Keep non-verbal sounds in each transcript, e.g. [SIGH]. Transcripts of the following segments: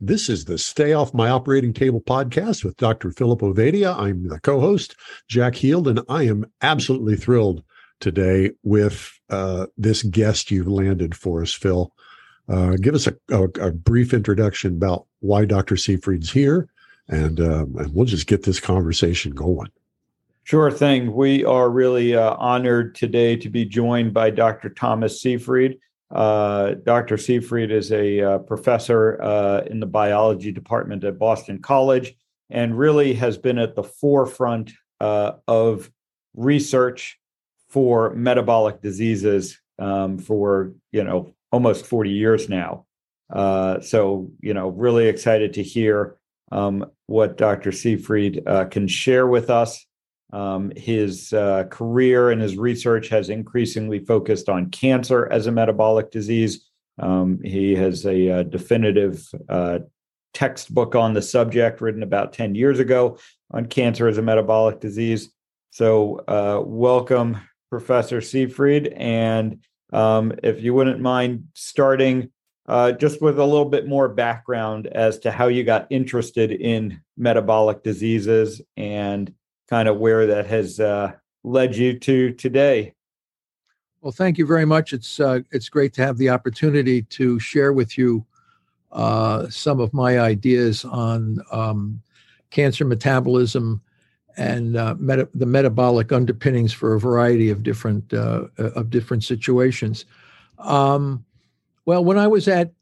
This is the Stay Off My Operating Table podcast with Dr. Philip Ovadia. I'm the co host, Jack Heald, and I am absolutely thrilled today with uh, this guest you've landed for us, Phil. Uh, give us a, a, a, brief introduction about why Dr. Seyfried's here, and, um, and we'll just get this conversation going. Sure thing. We are really uh, honored today to be joined by Dr. Thomas Seyfried. Uh, Dr. Seyfried is a uh, professor uh, in the biology department at Boston College and really has been at the forefront uh, of research for metabolic diseases um, for you know almost 40 years now. Uh, so you know, really excited to hear um, what Dr. Seyfried uh, can share with us. Um, his uh, career and his research has increasingly focused on cancer as a metabolic disease. Um, he has a, uh, definitive uh, textbook on the subject written about 10 years ago on cancer as a metabolic disease. So, uh, welcome, Professor Seyfried. And um, if you wouldn't mind starting uh, just with a little bit more background as to how you got interested in metabolic diseases and kind of where that has uh, led you to today. Well, thank you very much. It's uh, it's great to have the opportunity to share with you uh, some of my ideas on um, cancer metabolism and uh, meta- the metabolic underpinnings for a variety of different uh, of different situations. Um, well, when I was at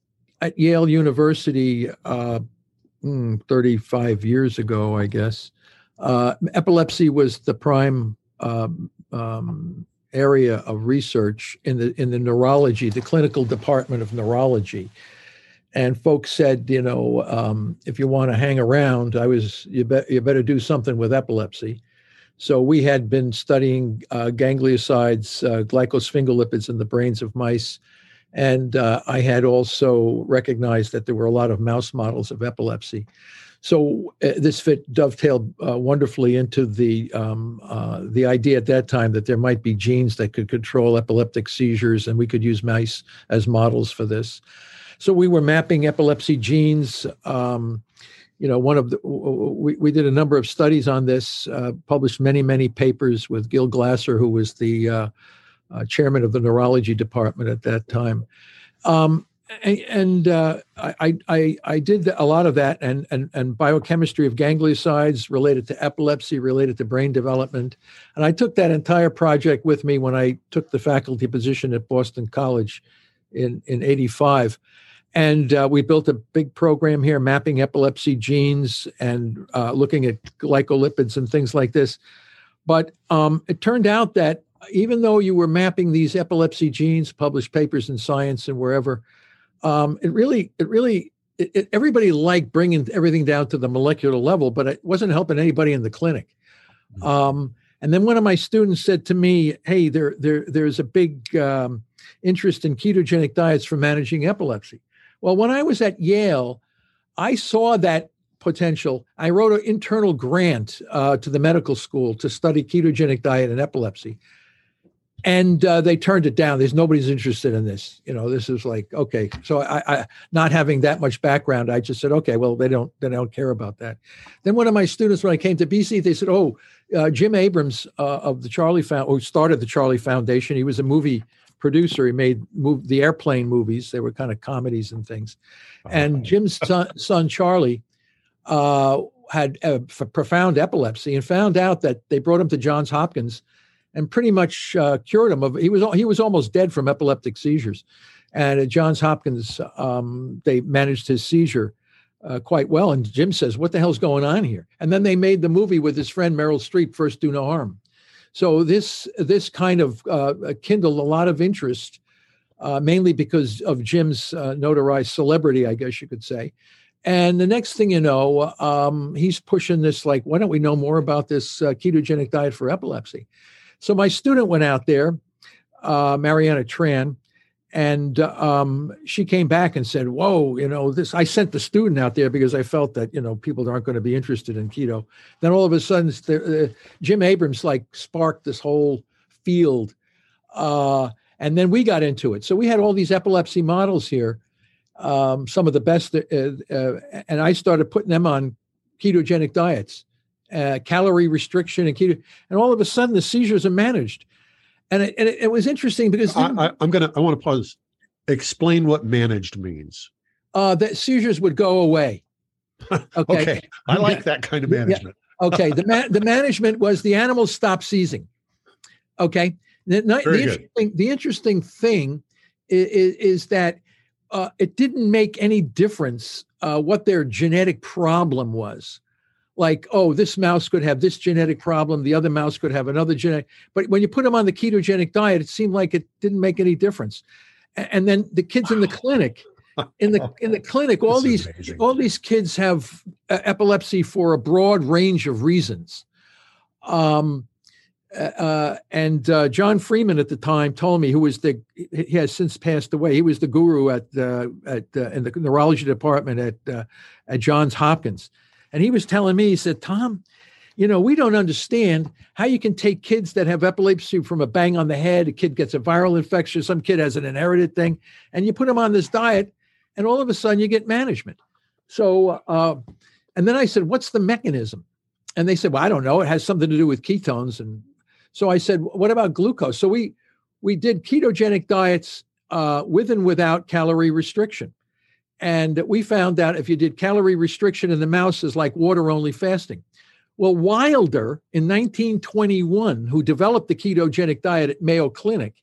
at Yale University uh, mm, 35 years ago, I guess, uh, epilepsy was the prime um, um, area of research in the in the neurology, the clinical department of neurology. And folks said, you know, um, if you want to hang around, I was you, bet you better do something with epilepsy. So we had been studying uh, gangliosides, uh, glycosphingolipids in the brains of mice, and uh, I had also recognized that there were a lot of mouse models of epilepsy. So uh, this fit dovetailed uh, wonderfully into the um, uh, the idea at that time that there might be genes that could control epileptic seizures, and we could use mice as models for this. So we were mapping epilepsy genes. Um, you know, one of the we, we did a number of studies on this, uh, published many many papers with Gil Glaser, who was the uh, uh, chairman of the neurology department at that time. Um, and uh, I, I, I did a lot of that and, and, and biochemistry of gangliosides related to epilepsy, related to brain development. And I took that entire project with me when I took the faculty position at Boston College in, in 85. And uh, we built a big program here mapping epilepsy genes and uh, looking at glycolipids and things like this. But um, it turned out that even though you were mapping these epilepsy genes, published papers in Science and wherever, um, it really, it really, it, it, everybody liked bringing everything down to the molecular level, but it wasn't helping anybody in the clinic. Mm-hmm. Um, and then one of my students said to me, "Hey, there, there, there's a big um, interest in ketogenic diets for managing epilepsy." Well, when I was at Yale, I saw that potential. I wrote an internal grant uh, to the medical school to study ketogenic diet and epilepsy and uh, they turned it down. There's nobody's interested in this. You know, this is like okay. So I, I, not having that much background, I just said, okay, well, they don't, they don't care about that. Then one of my students, when I came to BC, they said, oh, uh, Jim Abrahams uh, of the Charlie Found, who started the Charlie Foundation. He was a movie producer. He made move, the airplane movies. They were kind of comedies and things. And Jim's son, son Charlie uh, had a profound epilepsy and found out that they brought him to Johns Hopkins and pretty much uh, cured him of he was he was almost dead from epileptic seizures. And at johns hopkins um, they managed his seizure uh, quite well. And jim says what the hell's going on here? And then they made the movie with his friend meryl streep first do no harm. So this this kind of uh, kindled a lot of interest uh, mainly because of jim's uh, notarized celebrity i guess you could say. And the next thing you know, um, he's pushing this like, why don't we know more about this uh, ketogenic diet for epilepsy? So my student went out there, uh, Mariana Tran, and um, she came back and said, "Whoa, you know this." I sent the student out there because I felt that you know people aren't going to be interested in keto. Then all of a sudden, uh, Jim Abrahams like sparked this whole field, uh, and then we got into it. So we had all these epilepsy models here um, some of the best, uh, uh, and I started putting them on ketogenic diets, uh, calorie restriction, and keto, and all of a sudden the seizures are managed. And it, and it, it was interesting because I, am gonna I want to pause. Explain what managed means. Uh, that seizures would go away. [LAUGHS] Okay, okay. I like that kind of management. Yeah. Okay, the ma- the management was the animals stopped seizing. Okay, the, the interesting the interesting thing is, is that uh, it didn't make any difference uh, what their genetic problem was. Like, oh, this mouse could have this genetic problem, the other mouse could have another genetic. But when you put them on the ketogenic diet, it seemed like it didn't make any difference. And then the kids in the clinic, in the in the [LAUGHS] clinic, all these amazing. all these kids have uh, epilepsy for a broad range of reasons. Um, uh, and uh, John Freeman at the time told me, who was the he has since passed away. He was the guru at uh, at uh, in the neurology department at uh, at Johns Hopkins, and he was telling me, he said, "Tom, you know, we don't understand how you can take kids that have epilepsy from a bang on the head. A kid gets a viral infection, some kid has an inherited thing, and you put them on this diet, and all of a sudden you get management." So, uh, and then I said, "What's the mechanism?" And they said, "Well, I don't know. It has something to do with ketones and." So I said, what about glucose? So we we did ketogenic diets uh, with and without calorie restriction. And we found out if you did calorie restriction in the mouse is like water only fasting. Well, Wilder in 1921, who developed the ketogenic diet at Mayo Clinic,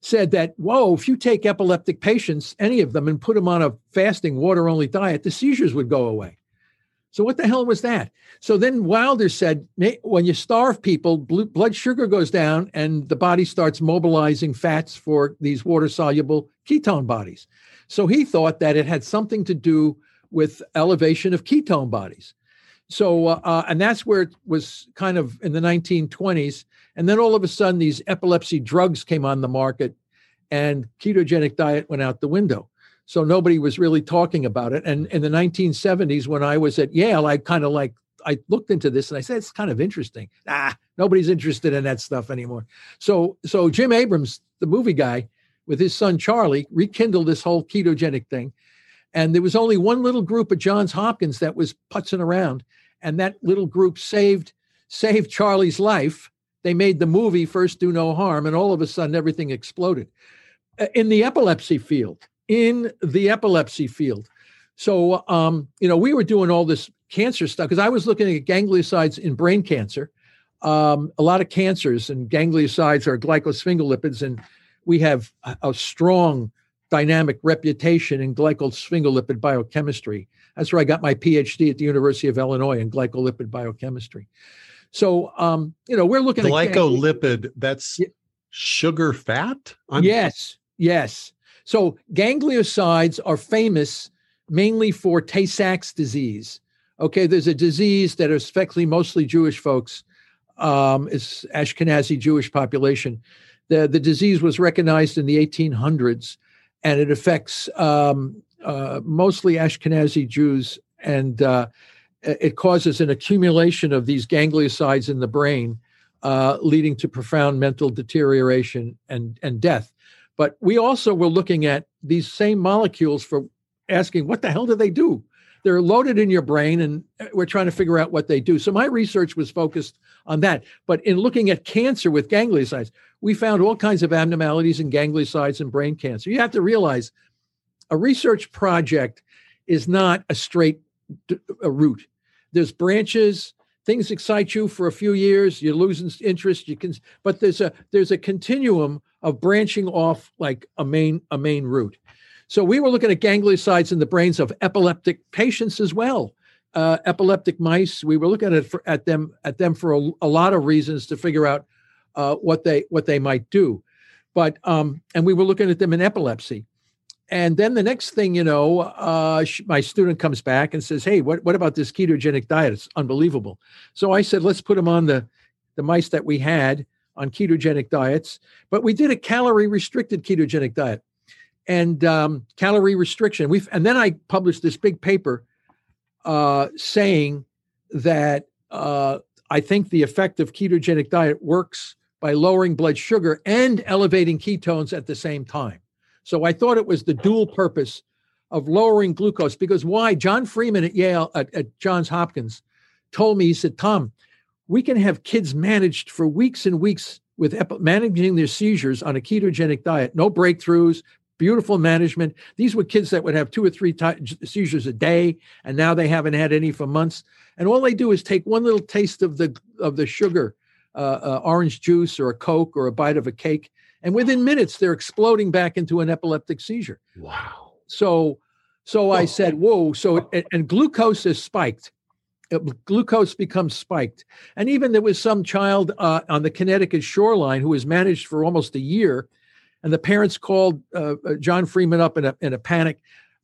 said that, whoa, if you take epileptic patients, any of them, and put them on a fasting water only diet, the seizures would go away. So what the hell was that? So then Wilder said, when you starve people, blood sugar goes down and the body starts mobilizing fats for these water soluble ketone bodies. So he thought that it had something to do with elevation of ketone bodies. So, uh, uh and that's where it was kind of in the 1920s. And then all of a sudden, these epilepsy drugs came on the market and ketogenic diet went out the window so nobody was really talking about it. And in the 1970s, when I was at Yale, I kind of like I looked into this and I said it's kind of interesting. Ah, nobody's interested in that stuff anymore. So so Jim Abrahams, the movie guy, with his son Charlie, rekindled this whole ketogenic thing. And there was only one little group at Johns Hopkins that was putzing around, and that little group saved saved Charlie's life. They made the movie First Do No Harm, and all of a sudden everything exploded. Uh, in the epilepsy field, in the epilepsy field. So, um, you know, we were doing all this cancer stuff because I was looking at gangliosides in brain cancer. Um, a lot of cancers and gangliosides are glycosphingolipids, and we have a, a strong dynamic reputation in glycosphingolipid biochemistry. That's where I got my PhD at the University of Illinois in glycolipid biochemistry. So, um, you know, we're looking at glycolipid. at that's sugar fat. I'm- yes, yes. So gangliosides are famous mainly for Tay Sachs disease. Okay, there's a disease that affects mostly Jewish folks. Um, it's Ashkenazi Jewish population. The, the disease was recognized in the 1800s, and it affects um, uh, mostly Ashkenazi Jews, and uh, it causes an accumulation of these gangliosides in the brain, uh, leading to profound mental deterioration and, and death. But we also were looking at these same molecules for asking what the hell do they do? They're loaded in your brain, and uh, we're trying to figure out what they do. So my research was focused on that. But in looking at cancer with gangliosides, we found all kinds of abnormalities in gangliosides and brain cancer. You have to realize a research project is not a straight a route. There's branches, things excite you for a few years, you're losing interest, you can but there's a there's a continuum of branching off like a main a main route. So we were looking at gangliosides in the brains of epileptic patients as well. Uh, epileptic mice. We were looking at for, at them at them for a, a, lot of reasons to figure out uh, what they what they might do, but um, and we were looking at them in epilepsy, and then the next thing you know, uh, my student comes back and says, "Hey, what what about this ketogenic diet? It's unbelievable." So I said, "Let's put them on the the mice that we had on ketogenic diets, but we did a calorie restricted ketogenic diet and um, calorie restriction. We've and then I published this big paper uh, saying that uh, I think the effect of ketogenic diet works by lowering blood sugar and elevating ketones at the same time. So I thought it was the dual purpose of lowering glucose because why? John Freeman at Yale, at, at Johns Hopkins, told me, he said, Tom, we can have kids managed for weeks and weeks with managing their seizures on a ketogenic diet, no breakthroughs, beautiful management. These were kids that would have two or three t- seizures a day, and now they haven't had any for months. And all they do is take one little taste of the of the sugar, uh, uh, orange juice or a Coke or a bite of a cake, and within minutes they're exploding back into an epileptic seizure. Wow. So, so I said, "Whoa!" So and, and glucose is spiked. Uh, glucose becomes spiked, and even there was some child uh, on the Connecticut shoreline who was managed for almost a year and the parents called uh, uh, John Freeman up in a, in a panic.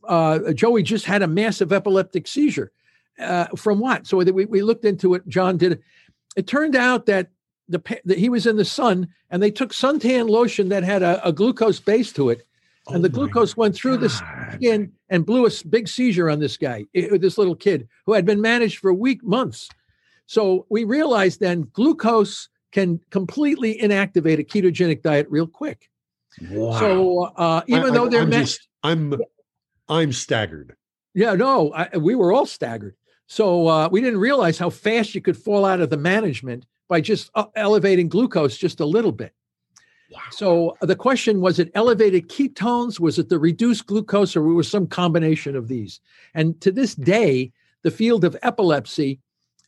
Uh, Joey just had a massive epileptic seizure. Uh, from what? So we, we looked into it. John did it. It turned out that the that he was in the sun, and they took suntan lotion that had a, a glucose base to it, and oh the glucose went through God. the skin and blew a big seizure on this guy, this little kid who had been managed for week months. So we realized then glucose can completely inactivate a ketogenic diet real quick. Wow. So uh, even I, though they're I'm, just, I'm I'm staggered. Yeah, no, I, we were all staggered. So uh, we didn't realize how fast you could fall out of the management by just uh, elevating glucose just a little bit. Wow. So the question was it elevated ketones? Was it the reduced glucose, or was some combination of these? And to this day, the field of epilepsy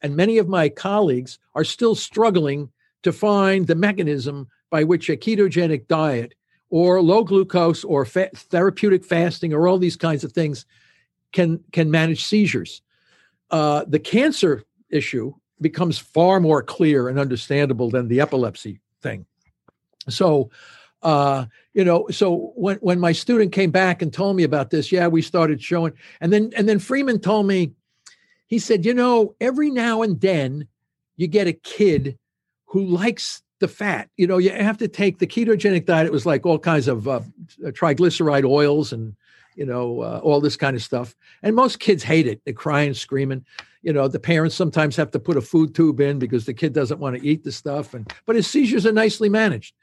and many of my colleagues are still struggling to find the mechanism by which a ketogenic diet or low glucose or fa- therapeutic fasting or all these kinds of things can can manage seizures. Uh, the cancer issue becomes far more clear and understandable than the epilepsy thing. So, uh, you know, so when when my student came back and told me about this, yeah, we started showing, and then and then Freeman told me, he said, you know, every now and then you get a kid who likes the fat. You know, you have to take the ketogenic diet. It was like all kinds of uh, triglyceride oils and you know uh, all this kind of stuff. And most kids hate it. They're crying, screaming. You know, the parents sometimes have to put a food tube in because the kid doesn't want to eat the stuff. And but his seizures are nicely managed.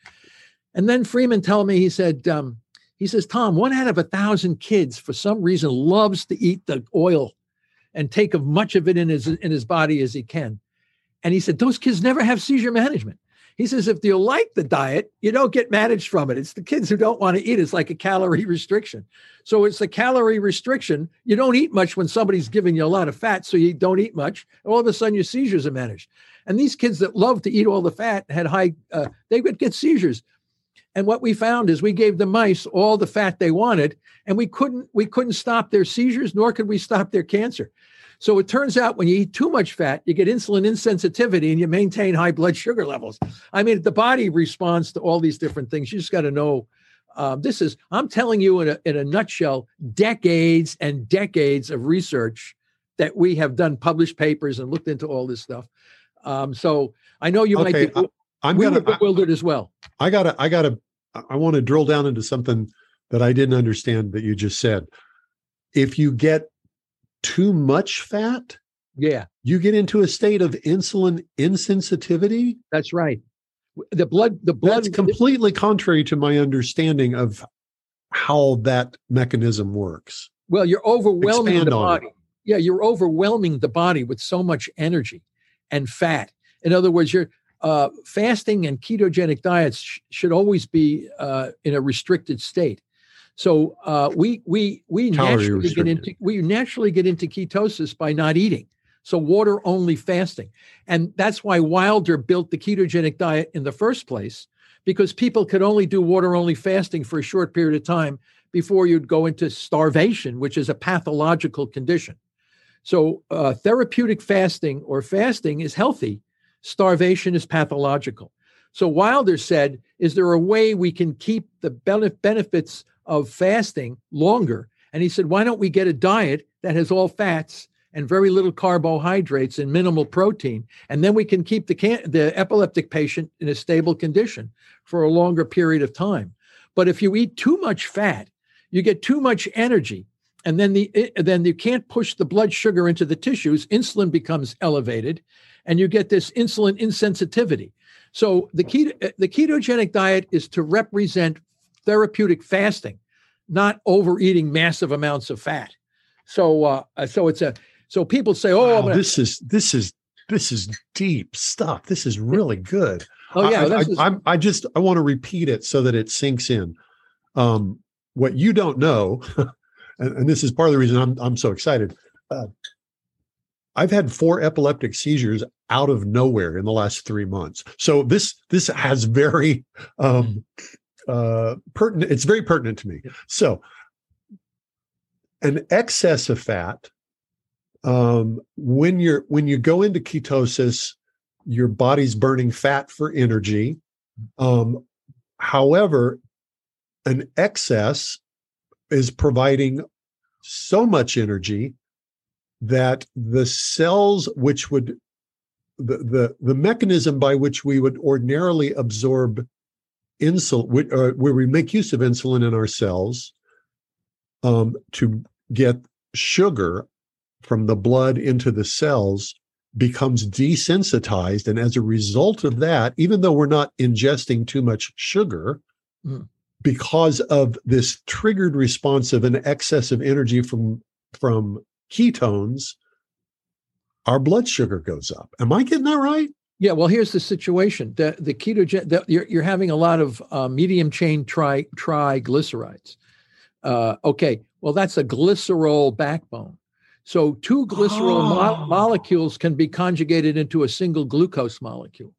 And then Freeman told me he said. Um, he says, Tom, one out of a thousand kids for some reason loves to eat the oil and take as much of it in his in his body as he can. And he said, those kids never have seizure management. He says, if you like the diet, you don't get managed from it. It's the kids who don't want to eat. It's like a calorie [LAUGHS] restriction. So it's a calorie restriction. You don't eat much when somebody's giving you a lot of fat, so you don't eat much. All of a sudden, your seizures are managed. And these kids that love to eat all the fat had high, uh, they would get seizures. And what we found is we gave the mice all the fat they wanted, and we couldn't we couldn't stop their seizures, nor could we stop their cancer. So it turns out when you eat too much fat, you get insulin insensitivity and you maintain high blood sugar levels. I mean, the body responds to all these different things. You just got to know. Um, this is, I'm telling you in a, in a nutshell, decades and decades of research that we have done published papers and looked into all this stuff. Um, so I know you okay, might be, I, am we gonna, bewildered I, as well. I gotta, I gotta, I want to drill down into something that I didn't understand that you just said. If you get too much fat, yeah, you get into a state of insulin insensitivity. That's right. The blood, the blood, that's completely contrary to my understanding of how that mechanism works. Well, you're overwhelming Expand the body. It. Yeah, you're overwhelming the body with so much energy and fat. In other words, you're uh, fasting and ketogenic diets sh- should always be uh, in a restricted state. So uh, we we we naturally get into we naturally get into ketosis by not eating. So water only fasting, and that's why Wilder built the ketogenic diet in the first place, because people could only do water only fasting for a short period of time before you'd go into starvation, which is a pathological condition. So uh, therapeutic fasting or fasting is healthy. Starvation is pathological. So Wilder said, "Is there a way we can keep the benefits of fasting longer. And he said, why don't we get a diet that has all fats and very little carbohydrates and minimal protein, and then we can keep the can- the epileptic patient in a stable condition for a longer period of time. But if you eat too much fat, you get too much energy, and then the eh, then you can't push the blood sugar into the tissues. Insulin becomes elevated, and you get this insulin insensitivity. So the keto, eh, the ketogenic diet is to represent therapeutic fasting, not overeating massive amounts of fat. So uh, so it's a so people say, "Oh, Wow, this is this is this is deep stuff. This is really good. oh yeah, I, I, is- I'm- I just I want to repeat it so that it sinks in. Um, what you don't know, [LAUGHS] and, and this is part of the reason I'm I'm so excited. Uh, I've had four epileptic seizures out of nowhere in the last three months. So this this has very um, uh, pertinent. It's very pertinent to me. So an excess of fat um, when you're when you go into ketosis your body's burning fat for energy um, however an excess is providing so much energy that the cells which would the the, the mechanism by which we would ordinarily absorb insulin uh, where we make use of insulin in our cells um, to get sugar from the blood into the cells becomes desensitized. And as a result of that, even though we're not ingesting too much sugar, Mm. because of this triggered response of an excess of energy from, from ketones, our blood sugar goes up. Am I getting that right? Yeah, well, here's the situation: the the ketogen, the, you're you're having a lot of uh, medium chain tri triglycerides. Uh, okay, well, that's a glycerol backbone. So two glycerol mo- Oh. molecules can be conjugated into a single glucose molecule.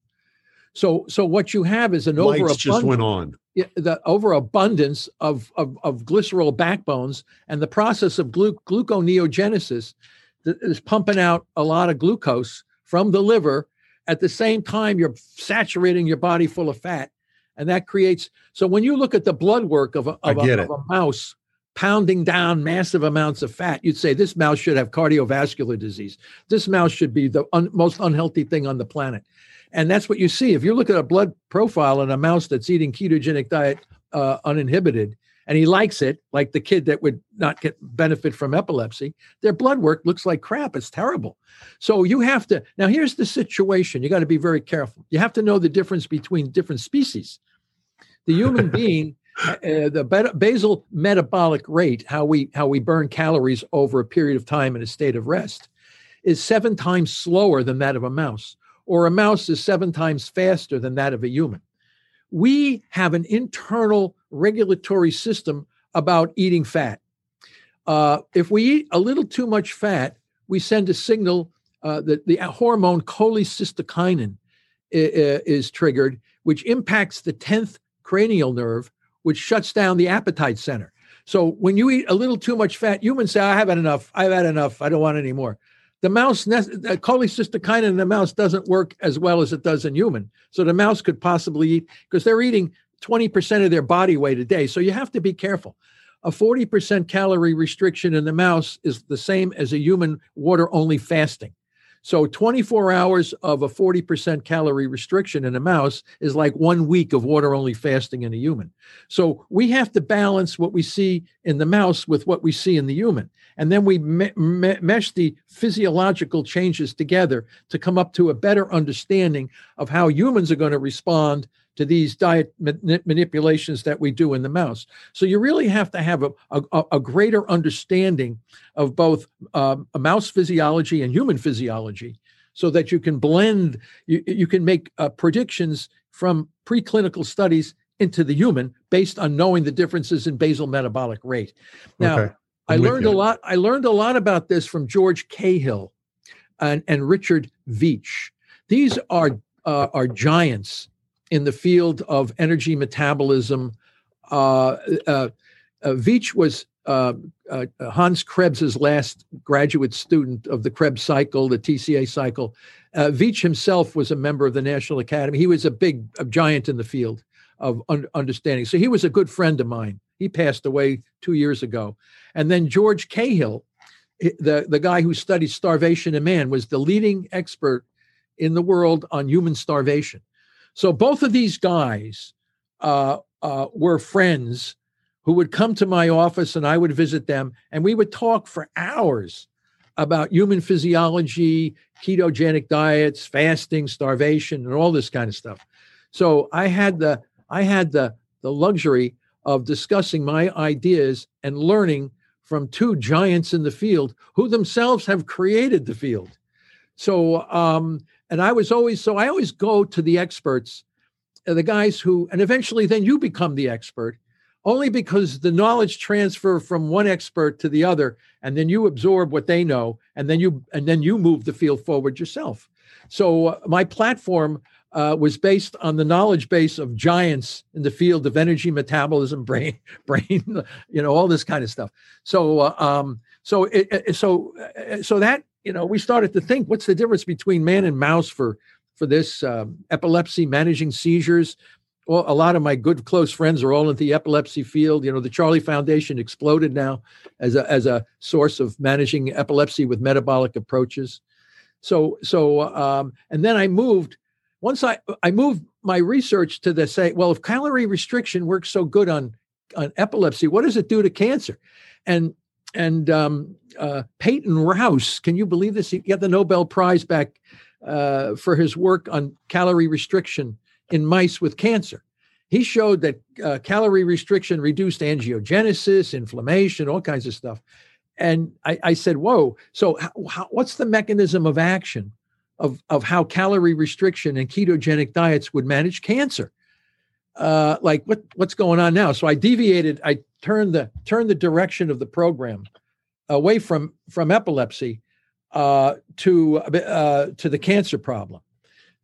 So so what you have is an Lights just overabundance went on. yeah, the overabundance of, of, of glycerol backbones and the process of glu- gluconeogenesis that is pumping out a lot of glucose from the liver. At the same time, you're saturating your body full of fat. And that creates, so when you look at the blood work of a, of, a, of a mouse pounding down massive amounts of fat, you'd say this mouse should have cardiovascular disease. This mouse should be the un- most unhealthy thing on the planet. And that's what you see. If you look at a blood profile in a mouse that's eating ketogenic diet uh, uninhibited, and he likes it, like the kid that would not get benefit from epilepsy, their blood work looks like crap. It's terrible. So you have to now. Here's the situation. You got to be very careful. You have to know the difference between different species. The human [LAUGHS] being, uh, the basal metabolic rate, how we how we burn calories over a period of time in a state of rest, is seven times slower than that of a mouse, or a mouse is seven times faster than that of a human. We have an internal regulatory system about eating fat. Uh, if we eat a little too much fat, we send a signal uh, that the hormone cholecystokinin is triggered, which impacts the 10th cranial nerve, which shuts down the appetite center. So when you eat a little too much fat, humans say, I have had enough. I've had enough. I don't want any more. The mouse, the cholecystokinin in the mouse doesn't work as well as it does in human. So the mouse could possibly eat, because they're eating 20% of their body weight a day. So you have to be careful. A 40% calorie restriction in the mouse is the same as a human water only fasting. So 24 hours of a 40% calorie restriction in a mouse is like one week of water only fasting in a human. So we have to balance what we see in the mouse with what we see in the human. And then we me- me- mesh the physiological changes together to come up to a better understanding of how humans are going to respond to these diet ma- manipulations that we do in the mouse. So you really have to have a, a, a greater understanding of both um, a mouse physiology and human physiology so that you can blend, you, you can make uh, predictions from preclinical studies into the human based on knowing the differences in basal metabolic rate. Now, Okay. I learned you. a lot. I learned a lot about this from George Cahill and, and Richard Veech. These are uh, are giants in the field of energy metabolism. Uh, uh, uh, Veech was uh, uh, Hans Krebs's last graduate student of the Krebs cycle, the TCA cycle. Uh, Veech himself was a member of the National Academy. He was a big a giant in the field of un- understanding. So he was a good friend of mine. He passed away two years ago. And then George Cahill, the, the guy who studied starvation in man, was the leading expert in the world on human starvation. So both of these guys uh, uh, were friends who would come to my office and I would visit them, and we would talk for hours about human physiology, ketogenic diets, fasting, starvation, and all this kind of stuff. So I had the I had the the luxury of discussing my ideas and learning from two giants in the field who themselves have created the field. So um, and I was always so I always go to the experts, uh, the guys who, and eventually then you become the expert only because the knowledge transfer from one expert to the other and then you absorb what they know and then you and then you move the field forward yourself. So uh, my platform uh, was based on the knowledge base of giants in the field of energy metabolism [LAUGHS] brain brain you know all this kind of stuff. So uh, um so it, so uh, so that you know we started to think what's the difference between man and mouse for for this um, epilepsy managing seizures well, a lot of my good close friends are all in the epilepsy field. You know, the Charlie Foundation exploded now as a as a source of managing epilepsy with metabolic approaches. So so um, and then I moved once I I moved my research to the say, well, if calorie restriction works so good on on epilepsy, what does it do to cancer? And and um, uh, Peyton Rous, can you believe this? He got the Nobel Prize back uh, for his work on calorie restriction in mice with cancer. He showed that uh, calorie restriction reduced angiogenesis, inflammation, all kinds of stuff. And I, I said, "Whoa! So, how, what's the mechanism of action of of how calorie restriction and ketogenic diets would manage cancer? Uh, like what what's going on now?" So I deviated. I turned the turned the direction of the program away from from epilepsy uh, to uh, to the cancer problem.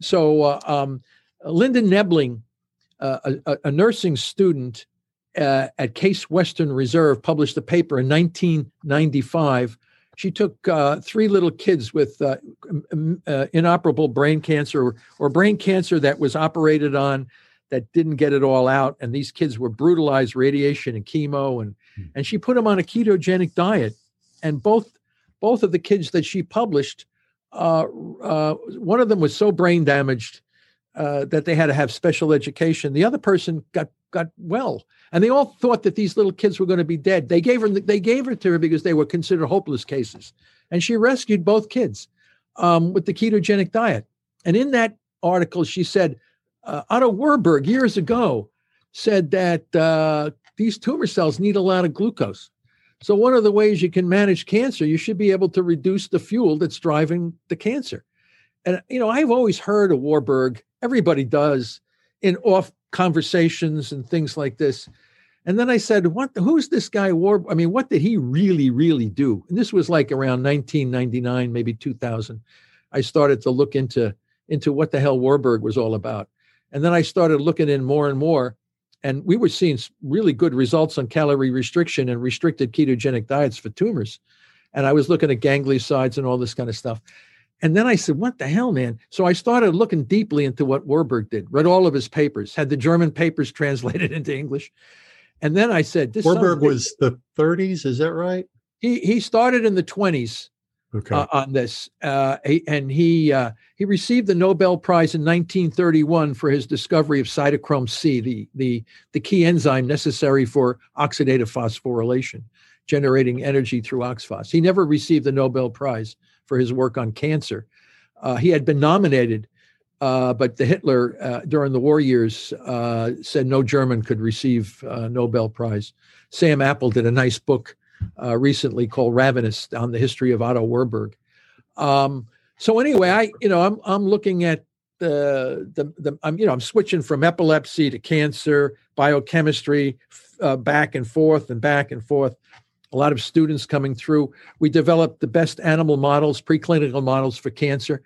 So uh, um, Linda Nebeling, uh, a, a, nursing student uh, at Case Western Reserve, published a paper in 1995. She took uh, three little kids with uh, uh, inoperable brain cancer or brain cancer that was operated on that didn't get it all out. And these kids were brutalized, radiation and chemo. And, hmm. and she put them on a ketogenic diet. And both, both of the kids that she published, uh, one of them was so brain damaged uh, that they had to have special education. The other person got got well, and they all thought that these little kids were going to be dead. They gave her they gave her to her because they were considered hopeless cases, and she rescued both kids um, with the ketogenic diet. And in that article, she said uh, Otto Warburg years ago said that uh, these tumor cells need a lot of glucose. So one of the ways you can manage cancer, you should be able to reduce the fuel that's driving the cancer. And you know, I've always heard of Warburg everybody does in off conversations and things like this. And then I said, "What? Who's this guy? War? I mean, what did he really, really do?" And this was like around 1999, maybe 2000. I started to look into into what the hell Warburg was all about, and then I started looking in more and more, and we were seeing really good results on calorie restriction and restricted ketogenic diets for tumors. And I was looking at gangliosides and all this kind of stuff. And then I said, what the hell, man? So I started looking deeply into what Warburg did, read all of his papers, had the German papers [LAUGHS] translated into English. And then I said, this Warburg was the 30s, is that right? He he started in the 20s okay. uh, on this. Uh, and he uh, he received the Nobel Prize in 1931 for his discovery of cytochrome C, the, the, the key enzyme necessary for oxidative phosphorylation, generating energy through oxphos. He never received the Nobel Prize for his work on cancer. Uh, he had been nominated, uh, but the Hitler uh, during the war years said no German could receive Nobel Prize. Sam Apple did a nice book uh, recently called Ravenous on the history of Otto Warburg. Um, so anyway, I you know I'm I'm looking at the the, the I'm you know I'm switching from epilepsy to cancer, biochemistry, back and forth and back and forth a lot of students coming through. We developed the best animal models, preclinical models for cancer.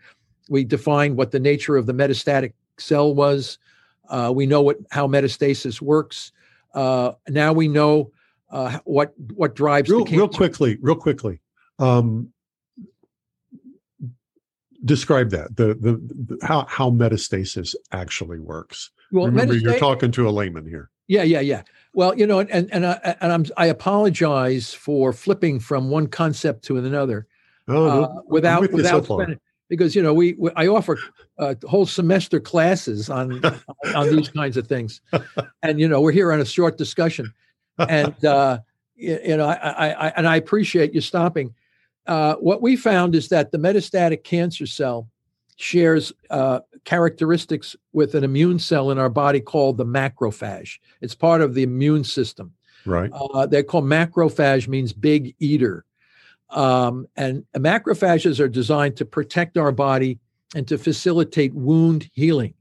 We defined what the nature of the metastatic cell was. Uh, we know what how metastasis works. Uh, now we know uh, what what drives real, real quickly, real quickly. Um, describe that the, the, the how how metastasis actually works Well, remember, you're talking to a layman here. Yeah, yeah, yeah. Well, you know, and and I, and I'm I apologize for flipping from one concept to another. Oh, no, uh, without without so spending, because you know we, we I offer uh, whole semester classes [LAUGHS] on, on these kinds of things, and you know we're here on a short discussion, and [LAUGHS] uh, you, you, know I, I, I, and I appreciate you stopping. Uh, what we found is that the metastatic cancer cell shares uh, characteristics with an immune cell in our body called the macrophage. It's part of the immune system. Right. Uh, they're called macrophage means big eater. Um, and macrophages are designed to protect our body and to facilitate wound healing.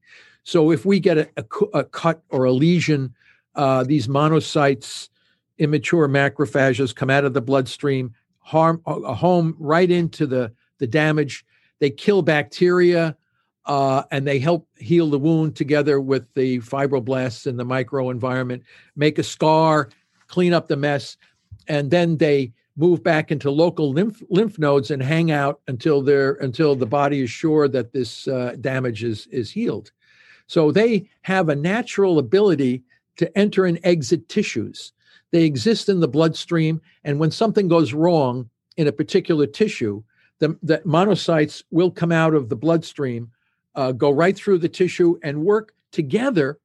So if we get a, a, a cut or a lesion, uh, these monocytes, immature macrophages come out of the bloodstream, harm a home right into the the damage. They kill bacteria, uh, and they help heal the wound together with the fibroblasts in the microenvironment, make a scar, clean up the mess, and then they move back into local lymph lymph nodes and hang out until they're until the body is sure that this uh, damage is is healed. So they have a natural ability to enter and exit tissues. They exist in the bloodstream, and when something goes wrong in a particular tissue, the, the monocytes will come out of the bloodstream, uh, go right through the tissue, and work together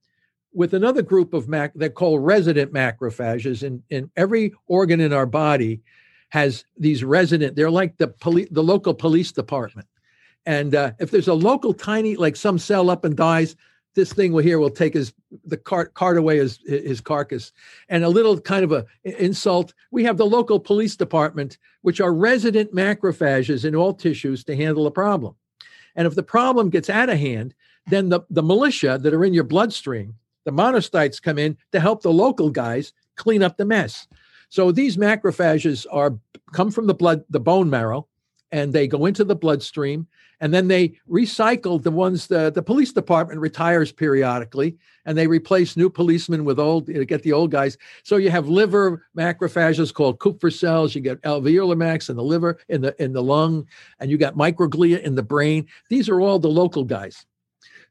with another group of mac that call resident macrophages in, in every organ in our body has these resident they're like the police the local police department and uh, if there's a local tiny like some cell up and dies this thing will here will take his the cart cart away his his carcass and a little kind of a insult we have the local police department which are resident macrophages in all tissues to handle the problem and if the problem gets out of hand then the, the militia that are in your bloodstream the monocytes come in to help the local guys clean up the mess. So these macrophages are come from the blood, the bone marrow, and they go into the bloodstream, and then they recycle the ones that the police department retires periodically, and they replace new policemen with old get the old guys. So you have liver macrophages called Kupffer cells. You get alveolar macs in the liver, in the in the lung, and you got microglia in the brain. These are all the local guys.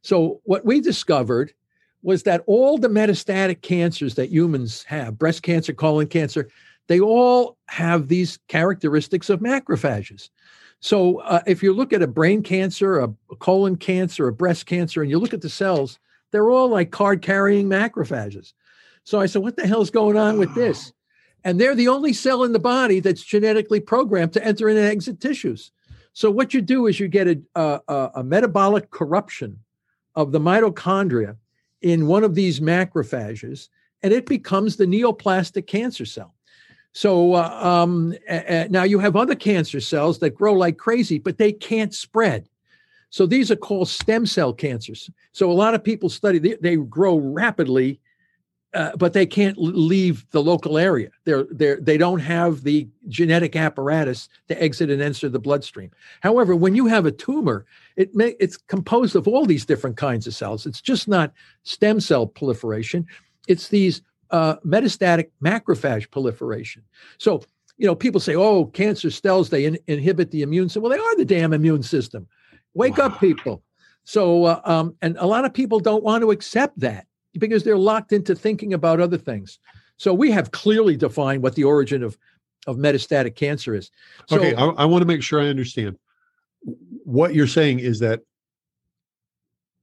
So what we discovered was that all the metastatic cancers that humans have, breast cancer, colon cancer, they all have these characteristics of macrophages. So uh, if you look at a brain cancer, a, a colon cancer, a breast cancer, and you look at the cells, they're all like card carrying macrophages. So I said, what the hell is going on with this? And they're the only cell in the body that's genetically programmed to enter and exit tissues. So what you do is you get a, a, a metabolic corruption of the mitochondria in one of these macrophages, and it becomes the neoplastic cancer cell. So uh, um, now you have other cancer cells that grow like crazy, but they can't spread. So these are called stem cell cancers. So a lot of people study, they, they grow rapidly uh, but they can't leave the local area. They're, they're, they don't have the genetic apparatus to exit and enter the bloodstream. However, when you have a tumor, it may, it's composed of all these different kinds of cells. It's just not stem cell proliferation. It's these uh, metastatic macrophage proliferation. So, you know, people say, "Oh, cancer cells they in, inhibit the immune system." Well, they are the damn immune system. Wake wow. up, people. So, uh, um, and a lot of people don't want to accept that because they're locked into thinking about other things. So we have clearly defined what the origin of, of metastatic cancer is. So, okay, I, I want to make sure I understand. What you're saying is that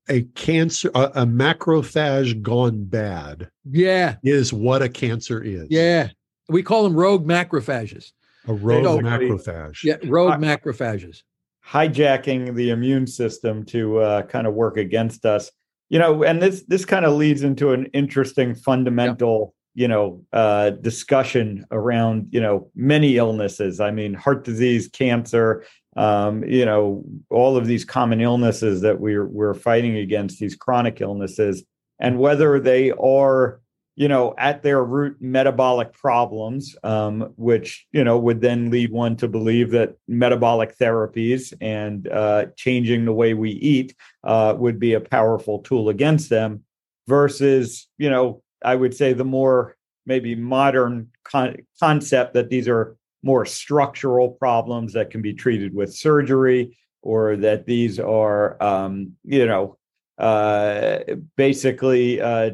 a cancer, a, a, macrophage gone bad, yeah, is what a cancer is. Yeah, we call them rogue macrophages. A rogue macrophage. Yeah, rogue macrophages. Hijacking the immune system to uh, kind of work against us you know and this this kind of leads into an interesting fundamental yeah. you know uh, discussion around you know many illnesses i mean heart disease cancer um, you know all of these common illnesses that we're we're fighting against these chronic illnesses and whether they are you know, at their root metabolic problems, um, which, you know, would then lead one to believe that metabolic therapies and uh, changing the way we eat uh, would be a powerful tool against them versus, you know, I would say the more maybe modern con- concept that these are more structural problems that can be treated with surgery or that these are, um, you know, uh, basically uh,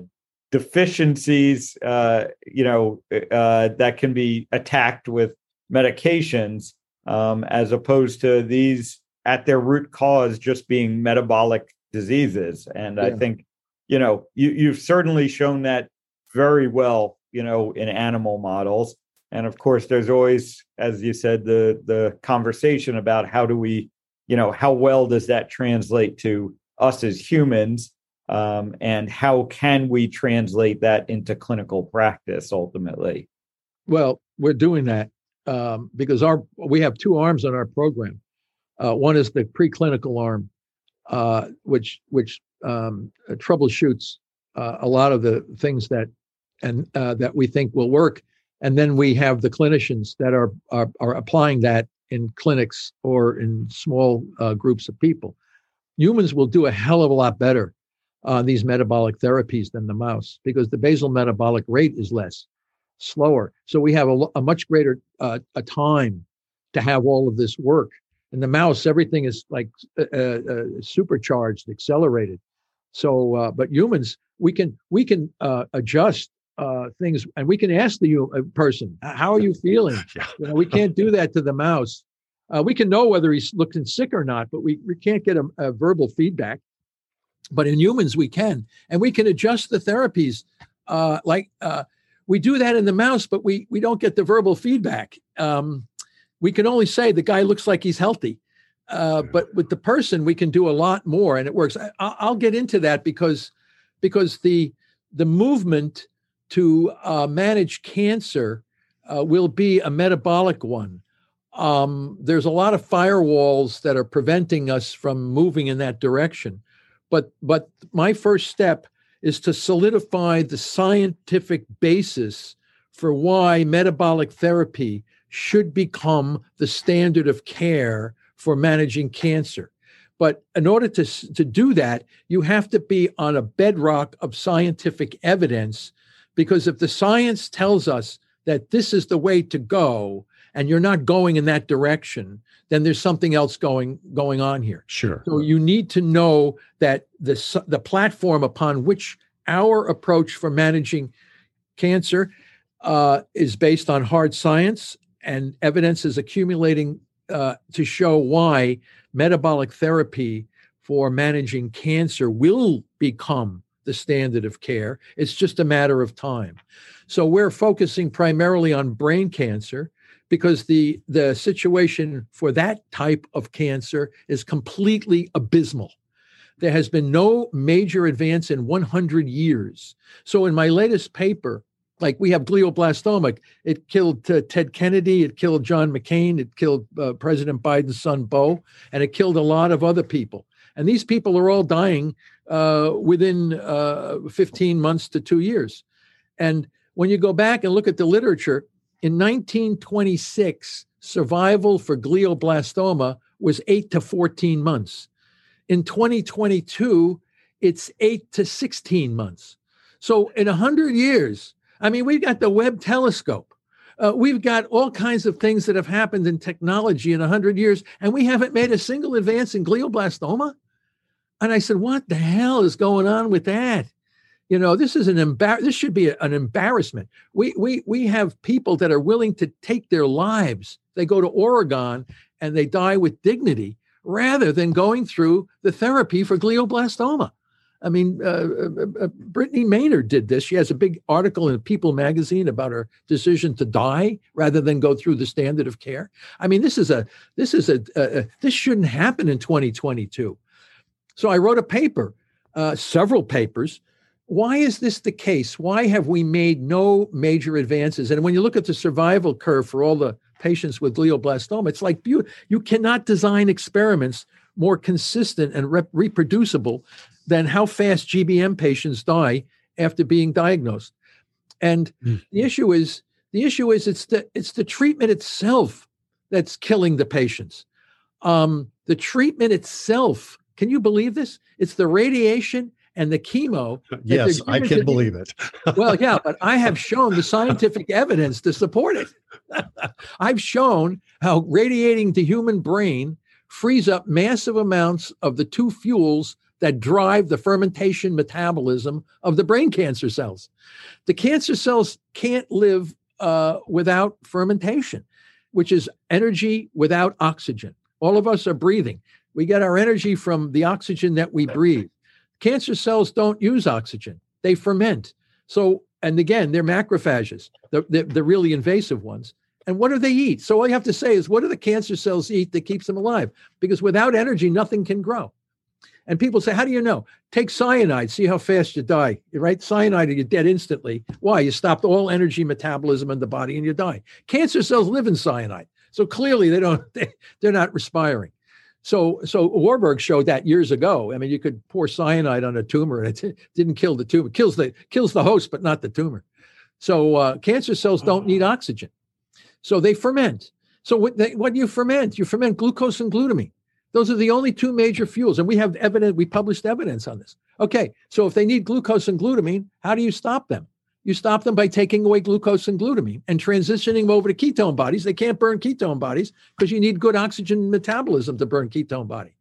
deficiencies, uh, you know, uh, that can be attacked with medications, um, as opposed to these at their root cause just being metabolic diseases. And yeah. I think, you know, you, you've certainly shown that very well, you know, in animal models. And of course, there's always, as you said, the the conversation about how do we, you know, how well does that translate to us as humans, um, and how can we translate that into clinical practice ultimately? Well, we're doing that um, because our we have two arms on our program. Uh, one is the preclinical arm, uh, which which um, troubleshoots uh, a lot of the things that and uh, that we think will work and then we have the clinicians that are are, are applying that in clinics or in small uh, groups of people. Humans will do a hell of a lot better on these metabolic therapies than the mouse because the basal metabolic rate is less, slower. So we have a, a much greater uh, a time to have all of this work. In the mouse, everything is like uh, uh, uh supercharged, accelerated. So, uh, but humans, we can we can adjust uh, things, and we can ask the uh, person, "How are you feeling?" [LAUGHS] yeah. You know, we can't do that to the mouse. Uh, we can know whether he's looking sick or not, but we, we can't get a, a, verbal feedback. But in humans, we can, and we can adjust the therapies. Uh, like uh, we do that in the mouse, but we we don't get the verbal feedback. Um, we can only say the guy looks like he's healthy. Uh, but with the person, we can do a lot more, and it works. I, will get into that because because the the movement to uh, manage cancer uh, will be a metabolic one. Um, there's a lot of firewalls that are preventing us from moving in that direction. But but my first step is to solidify the scientific basis for why metabolic therapy should become the standard of care for managing cancer. But in order to, to do that, you have to be on a bedrock of scientific evidence because if the science tells us that this is the way to go and you're not going in that direction, then there's something else going going on here. Sure. So you need to know that the the platform upon which our approach for managing cancer uh, is based on hard science and evidence is accumulating uh, to show why metabolic therapy for managing cancer will become the standard of care. It's just a matter of time. So we're focusing primarily on brain cancer because the the situation for that type of cancer is completely abysmal. There has been no major advance in 100 years. So in my latest paper, like we have glioblastoma, it killed uh, Ted Kennedy, it killed John McCain, it killed uh, President Biden's son Beau, and it killed a lot of other people. And these people are all dying uh, within uh, 15 months to two years. And when you go back and look at the literature, in 1926, survival for glioblastoma was 8 to 14 months. In 2022, it's 8 to 16 months. So in 100 years, I mean, we've got the Webb telescope. Uh, we've got all kinds of things that have happened in technology in 100 years, and we haven't made a single advance in glioblastoma. And I said, "What the hell is going on with that?" You know, this is an embar- This should be a, an embarrassment. We we we have people that are willing to take their lives. They go to Oregon and they die with dignity rather than going through the therapy for glioblastoma. I mean, uh, uh, uh, Brittany Maynard did this. She has a big article in People magazine about her decision to die rather than go through the standard of care. I mean, this is a this is a, a this shouldn't happen in 2022. So I wrote a paper, uh, several papers. Why is this the case? Why have we made no major advances? And when you look at the survival curve for all the patients with glioblastoma, it's like you, you cannot design experiments more consistent and rep- reproducible than how fast GBM patients die after being diagnosed. And mm. the issue is the issue is it's the it's the treatment itself that's killing the patients. Um, the treatment itself can you believe this? It's the radiation and the chemo. Yes, I can believe it. [LAUGHS] well, yeah, but I have shown the scientific evidence to support it. [LAUGHS] I've shown how radiating the human brain frees up massive amounts of the two fuels that drive the fermentation metabolism of the brain cancer cells. The cancer cells can't live uh, without fermentation, which is energy without oxygen. All of us are breathing. We get our energy from the oxygen that we breathe. Cancer cells don't use oxygen, they ferment. So, and again, they're macrophages, the, the, the really invasive ones. And what do they eat? So all you have to say is, what do the cancer cells eat that keeps them alive? Because without energy, nothing can grow. And people say, how do you know? Take cyanide, see how fast you die. Right? Cyanide, you're dead instantly. Why? You stopped all energy metabolism in the body and you die. Cancer cells live in cyanide. So clearly they don't, [LAUGHS] they, they're not respiring. So, so Warburg showed that years ago. I mean, you could pour cyanide on a tumor and it didn't kill the tumor. kills the kills the host, but not the tumor. So, uh, cancer cells don't need oxygen. So they ferment. So what, they, what do you ferment? You ferment glucose and glutamine. Those are the only two major fuels. And we have evidence, we published evidence on this. Okay, so if they need glucose and glutamine, how do you stop them? You stop them by taking away glucose and glutamine and transitioning them over to ketone bodies. They can't burn ketone bodies because you need good oxygen metabolism to burn ketone body.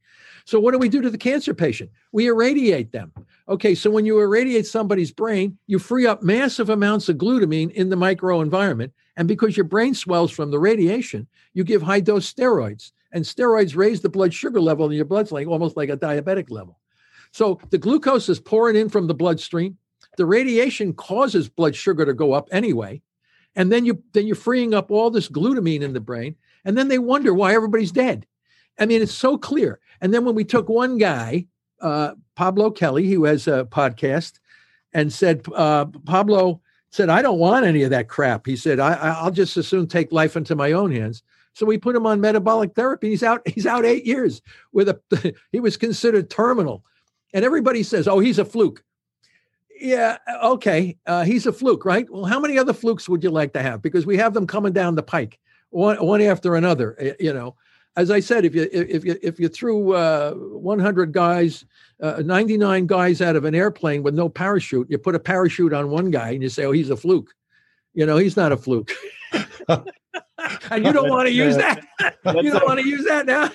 So what do we do to the cancer patient? We irradiate them. Okay, so when you irradiate somebody's brain, you free up massive amounts of glutamine in the microenvironment. And because your brain swells from the radiation, you give high dose steroids. And steroids raise the blood sugar level in your blood, like almost like a diabetic level. So the glucose is pouring in from the bloodstream. The radiation causes blood sugar to go up anyway. And then you then you're freeing up all this glutamine in the brain. And then they wonder why everybody's dead. I mean, it's so clear. And then when we took one guy, uh, Pablo Kelly, who has a podcast, and said, uh, Pablo said, I don't want any of that crap. He said, I, I'll just as soon take life into my own hands. So we put him on metabolic therapy. He's out. He's out eight years with a. [LAUGHS] He was considered terminal, and everybody says, "Oh, he's a fluke." Yeah, okay, uh, he's a fluke, right? Well, how many other flukes would you like to have? Because we have them coming down the pike, one one after another. Eh, you know, as I said, if you if you if you threw uh, 100 guys, uh, 99 guys out of an airplane with no parachute, you put a parachute on one guy and you say, "Oh, he's a fluke." You know, he's not a fluke. [LAUGHS] and you don't want to use that. you don't want to use that now.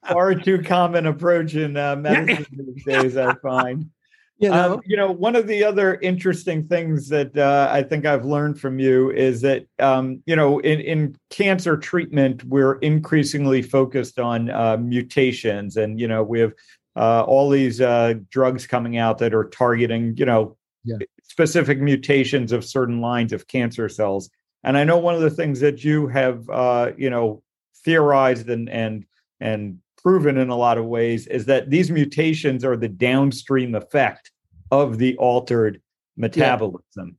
[LAUGHS] far too common approach in uh, medicine these days, I find. You know, um, you know, one of the other interesting things that uh, I think I've learned from you is that, um, you know, in, in cancer treatment, we're increasingly focused on uh, mutations, and you know, we have uh, all these uh, drugs coming out that are targeting, you know, yeah. specific mutations of certain lines of cancer cells. And I know one of the things that you have, uh, you know, theorized and and and proven in a lot of ways is that these mutations are the downstream effect of the altered metabolism.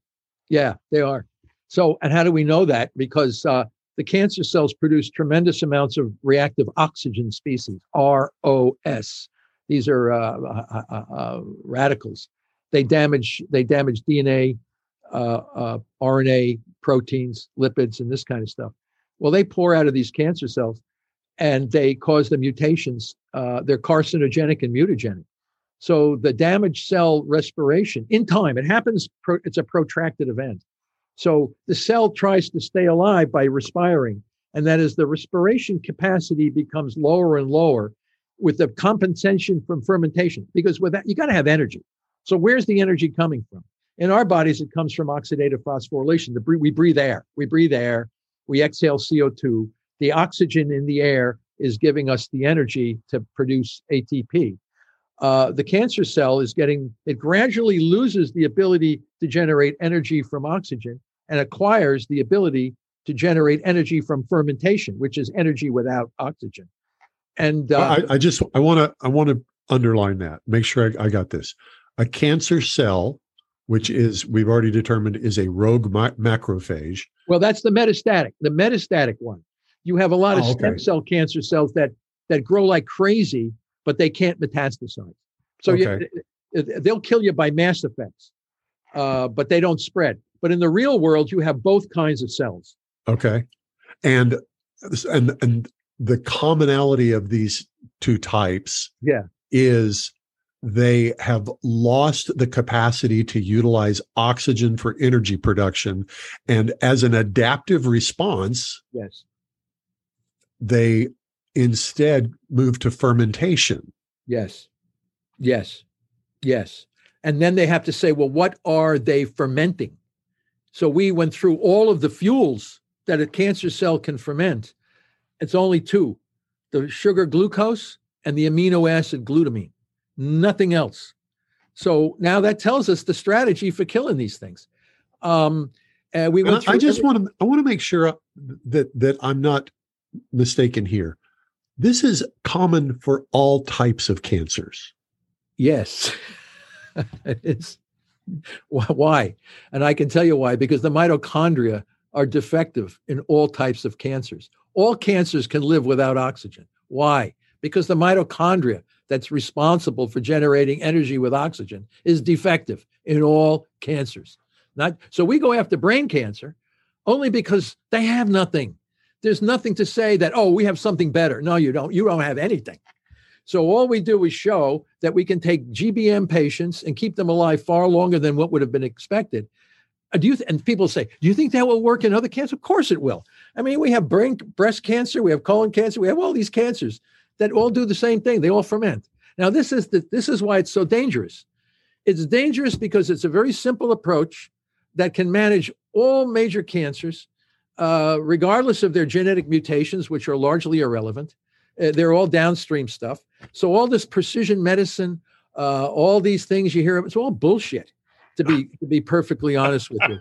Yeah, yeah they are. So, and how do we know that? Because uh, the cancer cells produce tremendous amounts of reactive oxygen species, ROS. These are uh, uh, uh, uh radicals. They damage. They damage DNA, uh, RNA, proteins, lipids, and this kind of stuff. Well, they pour out of these cancer cells and they cause the mutations. Uh, they're carcinogenic and mutagenic. So the damaged cell respiration in time, it happens, pro, it's a protracted event. So the cell tries to stay alive by respiring. And that as the respiration capacity becomes lower and lower with the compensation from fermentation, because with that, you got to have energy. So where's the energy coming from? In our bodies, it comes from oxidative phosphorylation. The, we breathe air. We breathe air. We exhale CO2. The oxygen in the air is giving us the energy to produce ATP. Uh, the cancer cell is getting, it gradually loses the ability to generate energy from oxygen and acquires the ability to generate energy from fermentation, which is energy without oxygen. And uh, I, I, just, I want to, I want to underline that, make sure I, I got this. A cancer cell which is we've already determined is a rogue ma- macrophage. Well, that's the metastatic, the metastatic one. You have a lot of oh, okay. stem cell cancer cells that that grow like crazy, but they can't metastasize. So okay. you, they'll kill you by mass effects, uh, but they don't spread. But in the real world, you have both kinds of cells. Okay, and and and the commonality of these two types, yeah, is they have lost the capacity to utilize oxygen for energy production. And as an adaptive response, yes, they instead move to fermentation. Yes. Yes. Yes. And then they have to say, well, what are they fermenting? So we went through all of the fuels that a cancer cell can ferment. It's only two the sugar glucose and the amino acid glutamine, nothing else. So now that tells us the strategy for killing these things. Um, and we went I just want to I want to make sure that that I'm not mistaken here. This is common for all types of cancers. Yes, [LAUGHS] it is. Why? And I can tell you why because the mitochondria are defective in all types of cancers. All cancers can live without oxygen. Why? Because the mitochondria that's responsible for generating energy with oxygen is defective in all cancers. Not so we go after brain cancer only because they have nothing. There's nothing to say that oh we have something better. No, you don't. You don't have anything. So all we do is show that we can take GBM patients and keep them alive far longer than what would have been expected. Uh, do you th- and people say, do you think that will work in other cancers? Of course it will. I mean, we have brain, breast cancer, we have colon cancer, we have all these cancers that all do the same thing. They all ferment. Now, this is the, this is why it's so dangerous. It's dangerous because it's a very simple approach that can manage all major cancers, uh, regardless of their genetic mutations, which are largely irrelevant. Uh, they're all downstream stuff. So all this precision medicine, uh, all these things you hear, it's all bullshit. To be [LAUGHS] to be perfectly honest with you,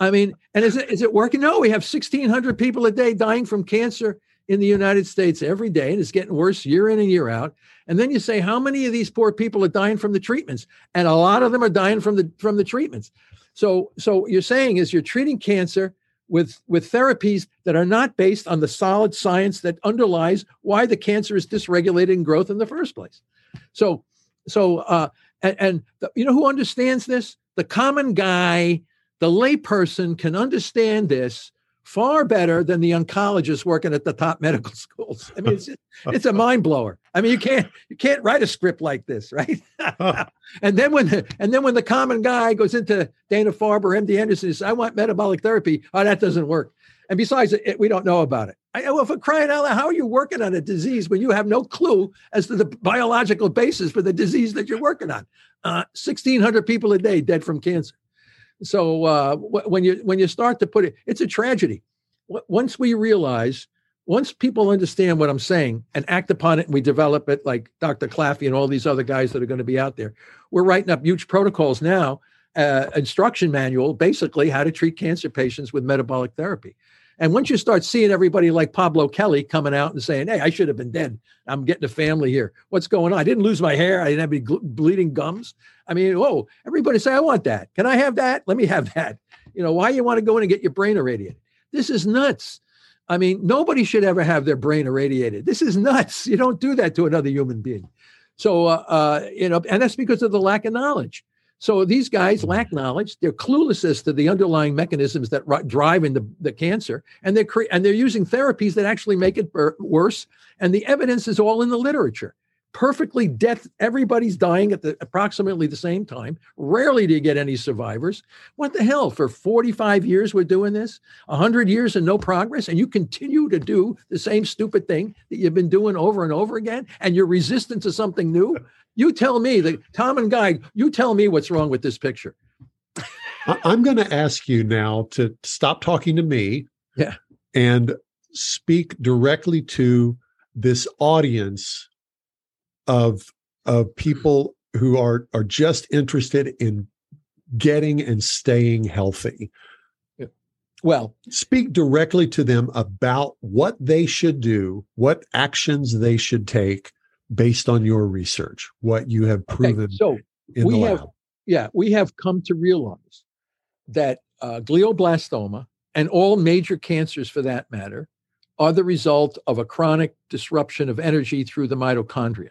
I mean, and is it is it working? No, we have sixteen hundred people a day dying from cancer in the United States every day, and it's getting worse year in and year out. And then you say, how many of these poor people are dying from the treatments? And a lot of them are dying from the from the treatments. So, so you're saying is you're treating cancer with with therapies that are not based on the solid science that underlies why the cancer is dysregulated in growth in the first place. So, so uh, and, and the, you know who understands this? The common guy, the layperson can understand this far better than the oncologists working at the top [LAUGHS] medical schools. I mean, it's it's a [LAUGHS] mind blower. I mean, you can't you can't write a script like this, right? [LAUGHS] and then when the, and then when the common guy goes into Dana Farber, MD Anderson, says, "I want metabolic therapy," oh, that doesn't work. And besides, it, we don't know about it. I, well, for crying out loud, how are you working on a disease when you have no clue as to the biological basis for the disease that you're working on? Uh, 1,600 people a day dead from cancer. So uh, when you when you start to put it, it's a tragedy. Once we realize, once people understand what I'm saying and act upon it, and we develop it, like Dr. Claffey and all these other guys that are going to be out there, we're writing up huge protocols now, uh, instruction manual, basically how to treat cancer patients with metabolic therapy. And once you start seeing everybody like Pablo Kelly coming out and saying, "Hey, I should have been dead. I'm getting a family here. What's going on? I didn't lose my hair. I didn't have any gl- bleeding gums. I mean, whoa! Everybody say, I want that. Can I have that? Let me have [LAUGHS] that. You know, why you want to go in and get your brain irradiated? This is nuts. I mean, nobody should ever have their brain irradiated. This is nuts. You don't do that to another human being. So, uh, uh, you know, and that's because of the lack of knowledge. So these guys lack knowledge. They're clueless as to the underlying mechanisms that r- drive into the cancer, and they're cre- and they're using therapies that actually make it b- worse. And the evidence is all in the literature. Perfectly death. Everybody's dying at the approximately the same time. Rarely do you get any survivors. What the hell? For 45 years we're doing this, 100 years and no progress, and you continue to do the same stupid thing that you've been doing over and over again, and you're resistant to something new. You tell me that Tom and Guy, you tell me what's wrong with this picture. I'm going to ask you now to stop talking to me. Yeah. And speak directly to this audience of of people who are are just interested in getting and staying healthy. Well, speak directly to them about what they should do, what actions they should take based on your research, what you have proven. Okay, so we have, yeah, we have come to realize that uh, glioblastoma and all major cancers, for that matter, are the result of a chronic disruption of energy through the mitochondria.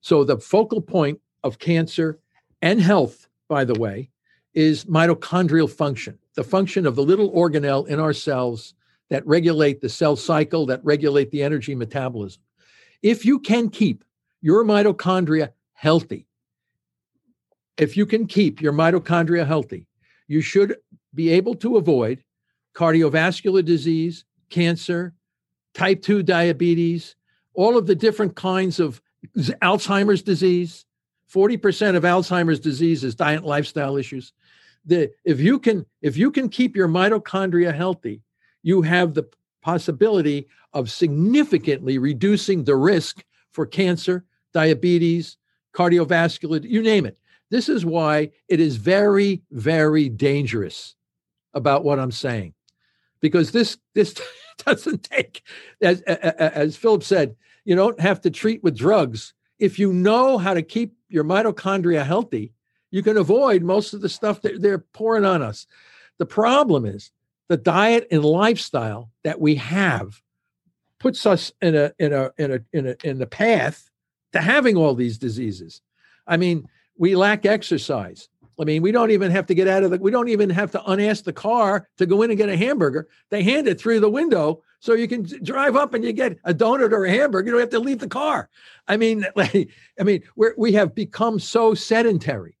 So the focal point of cancer and health, by the way, is mitochondrial function, the function of the little organelle in our cells that regulate the cell cycle, that regulate the energy metabolism. If you can keep your mitochondria healthy, if you can keep your mitochondria healthy, you should be able to avoid cardiovascular disease, cancer, type 2 diabetes, all of the different kinds of Alzheimer's disease, 40% of Alzheimer's disease is diet and lifestyle issues. The, if you can if you can keep your mitochondria healthy, you have the possibility of significantly reducing the risk for cancer, diabetes, cardiovascular, you name it. This is why it is very, very dangerous about what I'm saying, because this this [LAUGHS] doesn't take, as as Philip said, you don't have to treat with drugs. If you know how to keep your mitochondria healthy, you can avoid most of the stuff that they're pouring on us. The problem is the diet and lifestyle that we have puts us in a in a in a in a in the path to having all these diseases. I mean, we lack exercise. I mean, we don't even have to get out of the, we don't even have to unask the car to go in and get a hamburger. They hand it through the window so you can drive up and you get a donut or a hamburger. You don't have to leave the car. I mean, [LAUGHS] like, I mean, we we have become so sedentary.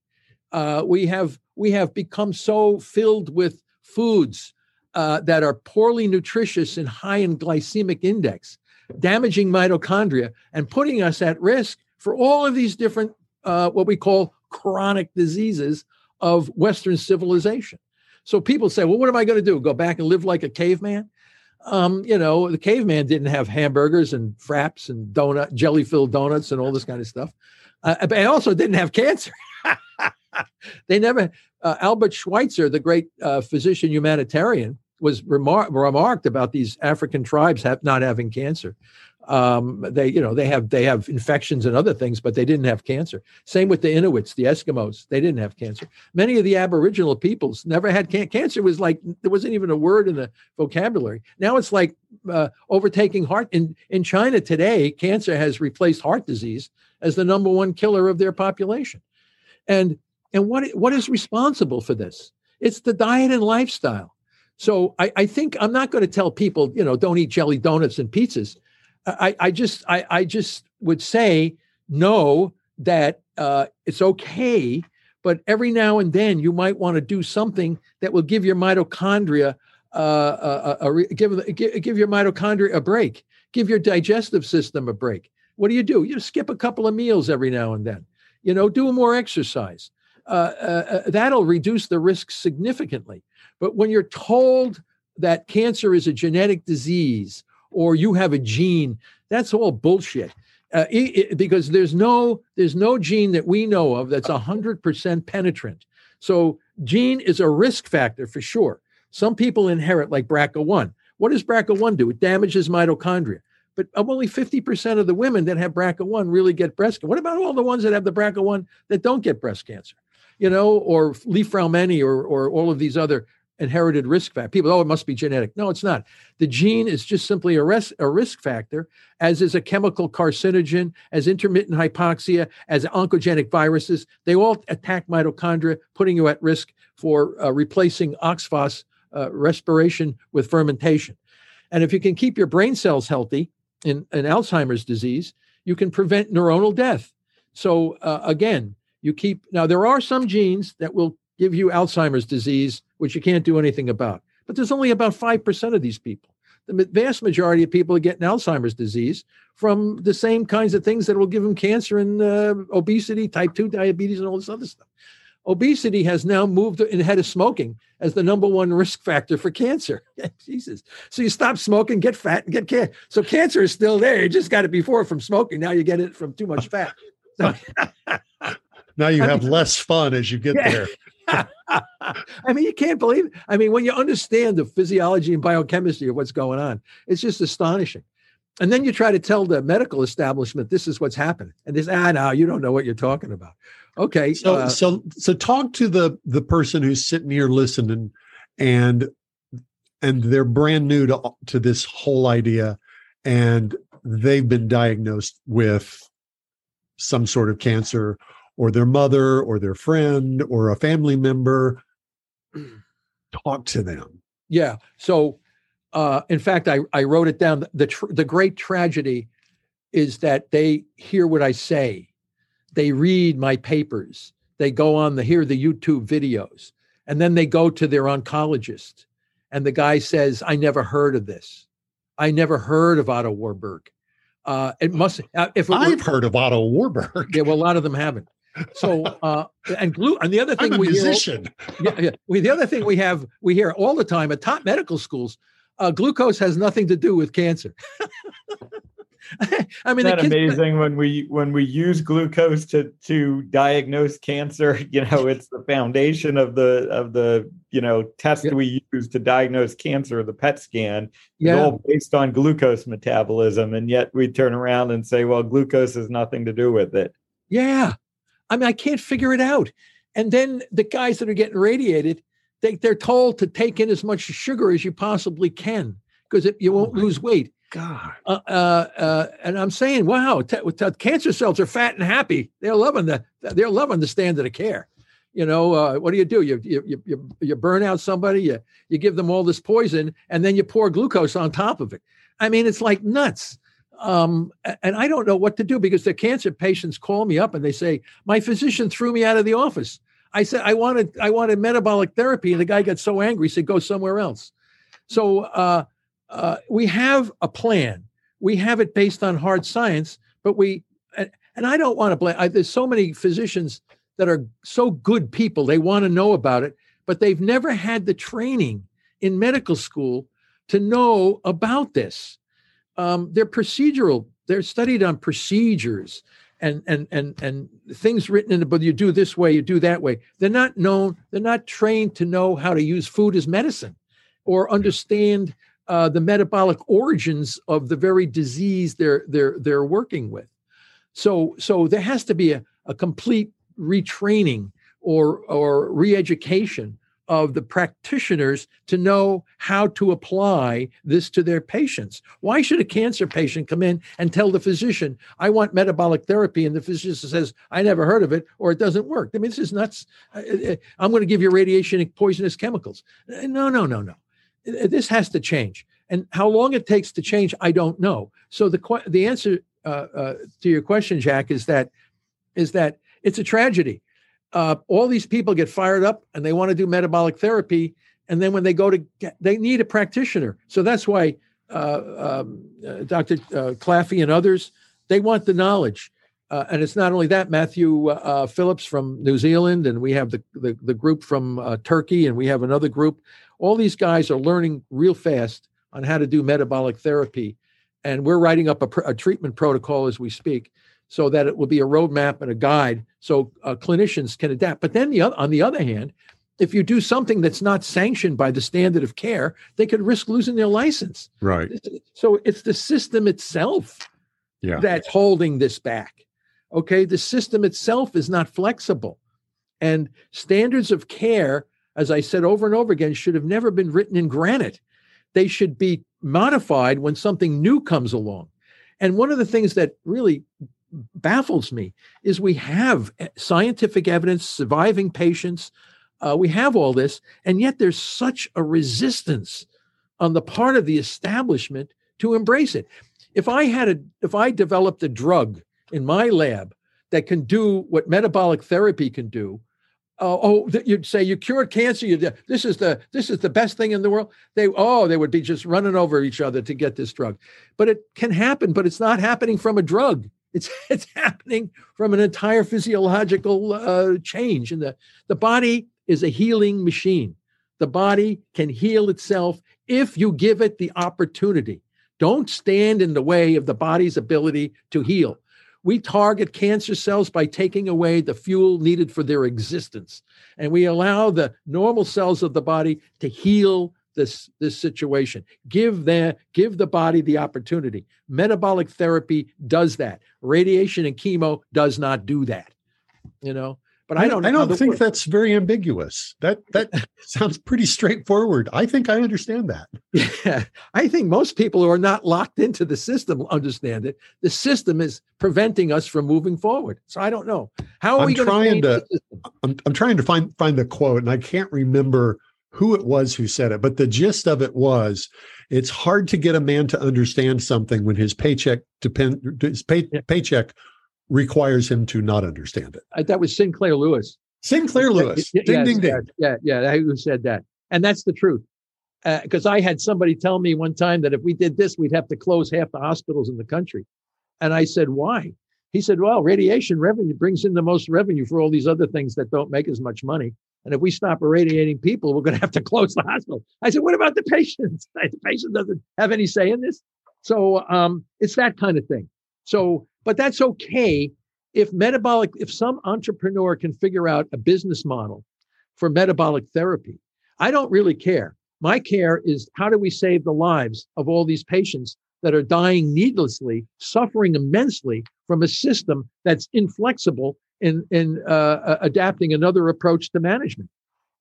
Uh, we have we have become so filled with foods uh, that are poorly nutritious and high in glycemic index, damaging mitochondria and putting us at risk for all of these different uh, what we call chronic diseases of Western civilization. So people say, well, what am I going to do? Go back and live like a caveman? Um, you know, the caveman didn't have hamburgers and fraps and donut, jelly filled donuts and all this kind of stuff. Uh, I also didn't have cancer. [LAUGHS] they never, uh, Albert Schweitzer, the great uh, physician humanitarian, was remar- remarked about these African tribes have not having cancer. Um, they, you know, they have they have infections and other things, but they didn't have cancer. Same with the Inuits, the Eskimos, they didn't have cancer. Many of the Aboriginal peoples never had can- cancer. Was like there wasn't even a word in the vocabulary. Now it's like uh, overtaking heart in in China today. Cancer has replaced heart disease as the number one killer of their population, and and what what is responsible for this? It's the diet and lifestyle. So I, I think I'm not going to tell people, you know, don't eat jelly donuts and pizzas I, I just I, I just would say no that uh, it's okay, but every now and then you might want to do something that will give your mitochondria uh, a, a, a, give, give your mitochondria a break, give your digestive system a break. What do you do? You skip a couple of meals every now and then. You know, do more exercise. Uh, uh, uh that'll reduce the risk significantly. But when you're told that cancer is a genetic disease or you have a gene. That's all bullshit. Uh, it, it, because there's no there's no gene that we know of that's 100% penetrant. So gene is a risk factor for sure. Some people inherit like BRCA1. What does BRCA1 do? It damages mitochondria. But only 50% of the women that have BRCA1 really get breast cancer. What about all the ones that have the BRCA1 that don't get breast cancer? You know, or Li Fraumeni or, or all of these other inherited risk factor. People, oh, it must be genetic. No, it's not. The gene is just simply a, res- a risk factor, as is a chemical carcinogen, as intermittent hypoxia, as oncogenic viruses. They all attack mitochondria, putting you at risk for uh, replacing oxphos uh, respiration with fermentation. And if you can keep your brain cells healthy in, in Alzheimer's disease, you can prevent neuronal death. So uh, again, you keep now there are some genes that will give you Alzheimer's disease, which you can't do anything about. But there's only about 5% of these people. The vast majority of people are getting Alzheimer's disease from the same kinds of things that will give them cancer and uh, obesity, type 2 diabetes, and all this other stuff. Obesity has now moved ahead of smoking as the number one risk factor for cancer. [LAUGHS] Jesus. So you stop smoking, get fat, and get cancer. So cancer is still there. You just got it before from smoking. Now you get it from too much fat. [LAUGHS] So, [LAUGHS] now you have less fun as you get yeah. there. [LAUGHS] I mean, you can't believe it. I mean, when you understand the physiology and biochemistry of what's going on, it's just astonishing. And then you try to tell the medical establishment this is what's happening, and they say, "Ah, no, you don't know what you're talking about." Okay, so uh, so so talk to the the person who's sitting here listening, and and they're brand new to to this whole idea, and they've been diagnosed with some sort of cancer or their mother or their friend or a family member [CLEARS THROAT] talk to them. Yeah so uh, in fact I, I wrote it down. The tr- the great tragedy is that they hear what i say. They read my papers. They go on the hear the youtube videos. And then they go to their oncologist. And the guy says i never heard of this. I never heard of otto warburg. Uh, it must uh, if it I've heard of Otto Warburg. Yeah, well, a lot of them haven't. So, uh, and glue, and the other thing I'm a we musician. hear, yeah, yeah. We, the other thing we have, we hear all the time at top medical schools, uh, glucose has nothing to do with cancer. [LAUGHS] I mean, Isn't that kids, amazing when we when we use glucose to to diagnose cancer? [LAUGHS] You know, it's the foundation of the of the you know test Yeah. we use to diagnose cancer, the PET scan. It's all based on glucose metabolism, and yet we turn around and say, "Well, glucose has nothing to do with it." yeah. I mean, I can't figure it out. And then the guys that are getting radiated, they, they're told to take in as much sugar as you possibly can because you won't Oh lose weight. God. uh, uh, uh, and I'm saying, wow, t- t- cancer cells are fat and happy. They're loving the they're loving the standard of care. You know, uh, what do you do? You you you you, you burn out somebody. You you give them all this poison, and then you pour glucose on top of it. I mean, it's like nuts. Um, and I don't know what to do because the cancer patients call me up and they say, my physician threw me out of the office. I said, I wanted I wanted metabolic therapy, and the guy got so angry, he said, go somewhere else. So uh, uh, we have a plan. We have it based on hard science, but we and, and I don't want to blame. I, there's so many physicians that are so good people. They want to know about it, but they've never had the training in medical school to know about this. Um, they're procedural. They're studied on procedures and and and and things written in the book. You do this way, you do that way. They're not known. They're not trained to know how to use food as medicine, or understand uh, the metabolic origins of the very disease they're they're they're working with. So so there has to be a, a complete retraining or or re-education of the practitioners to know how to apply this to their patients. Why should a cancer patient come in and tell the physician, I want metabolic therapy, and the physician says, I never heard of it, or it doesn't work? I mean, this is nuts. Uh, uh, I'm going to give you radiation and poisonous chemicals. Uh, No, no, no, no. Uh, This has to change. And how long it takes to change, I don't know. So the the answer uh, uh, to your question, Jack, is that is that it's a tragedy. Uh, all these people get fired up and they want to do metabolic therapy, and then when they go to get, they need a practitioner. So that's why uh, um, uh, Dr. Uh, Claffey and others they want the knowledge. Uh, and it's not only that. Matthew uh, Phillips from New Zealand, and we have the the, the group from Turkey, and we have another group. All these guys are learning real fast on how to do metabolic therapy, and we're writing up a, pr- a treatment protocol as we speak, so that it will be a roadmap and a guide, so uh, clinicians can adapt. But then the oth- on the other hand, if you do something that's not sanctioned by the standard of care, they could risk losing their license. Right. So it's the system itself Yeah. that's holding this back. Okay, the system itself is not flexible. And standards of care, as I said over and over again, should have never been written in granite. They should be modified when something new comes along. And one of the things that really baffles me is we have eh, scientific evidence, surviving patients, uh, we have all this, and yet there's such a resistance on the part of the establishment to embrace it. If I had a, if I developed a drug in my lab that can do what metabolic therapy can do, uh, oh, th- you'd say you cured cancer. You this is the this is the best thing in the world. They oh they would be just running over each other to get this drug, but it can happen. But it's not happening from a drug. It's [LAUGHS] it's happening from an entire physiological uh, change And the the body is a healing machine. The body can heal itself if you give it the opportunity. Don't stand in the way of the body's ability to heal. We target cancer cells by taking away the fuel needed for their existence. And we allow the normal cells of the body to heal this, this situation. Give the, give the body the opportunity. Metabolic therapy does that. Radiation and chemo does not do that. You know, but I don't I don't think that's very ambiguous. That that [LAUGHS] sounds pretty straightforward. I think I understand that. Yeah, I think most people who are not locked into the system understand it. The system is preventing us from moving forward. So I don't know how are I'm we going trying to. to- I'm I'm trying to find find the quote, and I can't remember who it was who said it, but the gist of it was it's hard to get a man to understand something when his paycheck depend his pay, Yeah. paycheck requires him to not understand it. Uh, that was Sinclair Lewis. Sinclair Lewis. Ding yes, ding ding. Yeah, yeah, yeah, who said that? And that's the truth. Because I had somebody tell me one time that if we did this, we'd have to close half the hospitals in the country. And I said, why? he said, well, radiation revenue brings in the most revenue for all these other things that don't make as much money. And if we stop irradiating people, we're going to have to [LAUGHS] close the hospital. I said, what about the patients? [LAUGHS] the patient doesn't have any say in this. So um, it's that kind of thing. So, but that's okay if metabolic, if some entrepreneur can figure out a business model for metabolic therapy. I don't really care. My care is how do we save the lives of all these patients that are dying needlessly, suffering immensely from a system that's inflexible in, in uh, adapting another approach to management.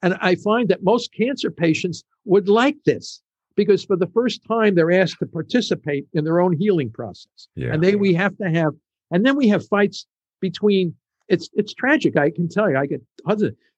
And I find that most cancer patients would like this because for the first time they're asked to participate in their own healing process. Yeah. And then we have to have, and then we have fights between. It's it's tragic. I can tell you. I get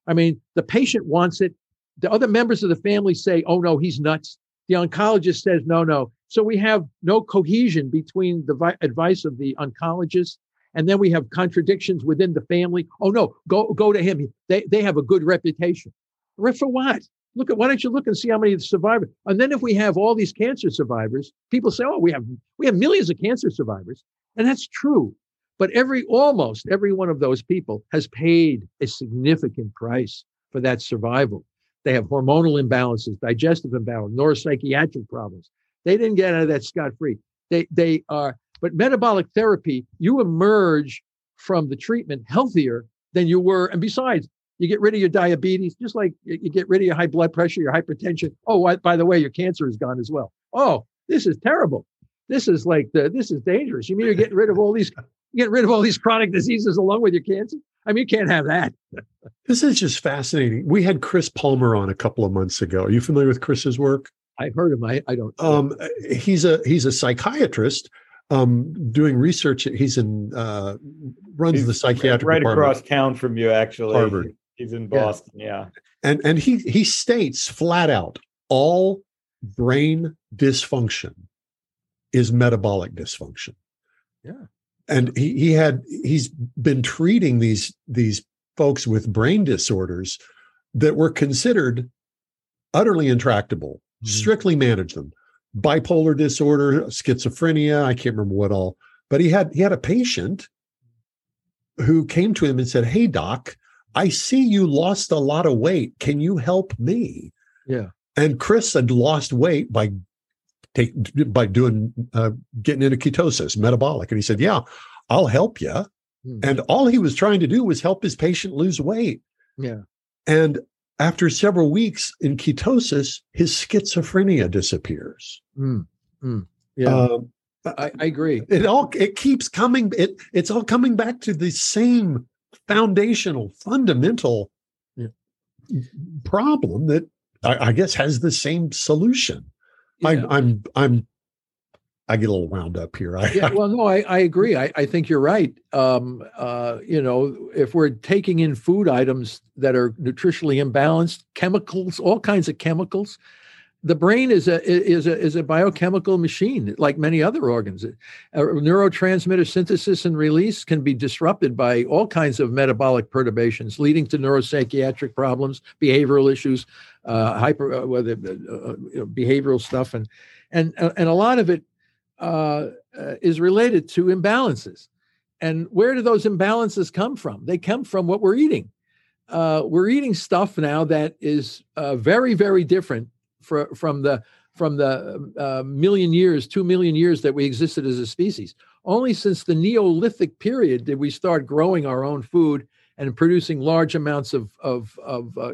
I mean, the patient wants it. The other members of the family say, "Oh no, he's nuts." The oncologist says, "No, no." So we have no cohesion between the vi- advice of the oncologist and then we have contradictions within the family. Oh no, go go to him. They they have a good reputation. For what? Look at why don't you look and see how many survivors? And then if we have all these cancer survivors, people say, "Oh, we have we have millions of cancer survivors," and that's true. But every almost every one of those people has paid a significant price for that survival. They have hormonal imbalances, digestive imbalance, neuropsychiatric problems. They didn't get out of that scot free. They they are but metabolic therapy, you emerge from the treatment healthier than you were. And besides, you get rid of your diabetes, just like you get rid of your high blood pressure, your hypertension. Oh, by the way, your cancer is gone as well. Oh, this is terrible. This is like the, this is dangerous. You mean you're getting rid of all these, [LAUGHS] get rid of all these chronic diseases along with your cancer? I mean, you can't have that. [LAUGHS] this is just fascinating. We had Chris Palmer on a couple of months ago. Are you familiar with Chris's work? I've heard him. I, I don't. Um, he's a he's a psychiatrist um, doing research. He's in uh, runs he's the psychiatric right department. across town from you, actually. Harvard. He's in Boston. Yeah. yeah. And and he he states flat out all brain dysfunction is metabolic dysfunction. Yeah. And he he had he's been treating these these folks with brain disorders that were considered utterly intractable, mm-hmm. strictly manage them bipolar disorder, schizophrenia, I can't remember what all. But he had he had a patient who came to him and said, "Hey doc, I see you lost a lot of weight. Can you help me?" Yeah. And Chris had lost weight by take by doing uh, getting into ketosis, metabolic, and he said, "Yeah, I'll help you." Mm-hmm. And all he was trying to do was help his patient lose weight. Yeah. And after several weeks in ketosis, his schizophrenia disappears. Mm, mm, yeah, um, I, I, agree. It all it keeps coming. It it's all coming back to the same foundational, fundamental yeah. problem that I, I, guess has the same solution. Yeah. I, I'm I'm I get a little wound up here. I, yeah, well, no, I, I agree. I, I think you're right. Um, uh, you know, if we're taking in food items that are nutritionally imbalanced, chemicals, all kinds of chemicals, the brain is a is a is a biochemical machine, like many other organs. Uh, neurotransmitter synthesis and release can be disrupted by all kinds of metabolic perturbations, leading to neuropsychiatric problems, behavioral issues, uh, hyper uh, whether uh, you know, behavioral stuff, and and and a lot of it uh, uh, is related to imbalances. And where do those imbalances come from? They come from what we're eating. Uh, we're eating stuff now that is uh, very, very different for, from the from the uh, million years, two million years that we existed as a species. Only since the Neolithic period did we start growing our own food and producing large amounts of of, of uh,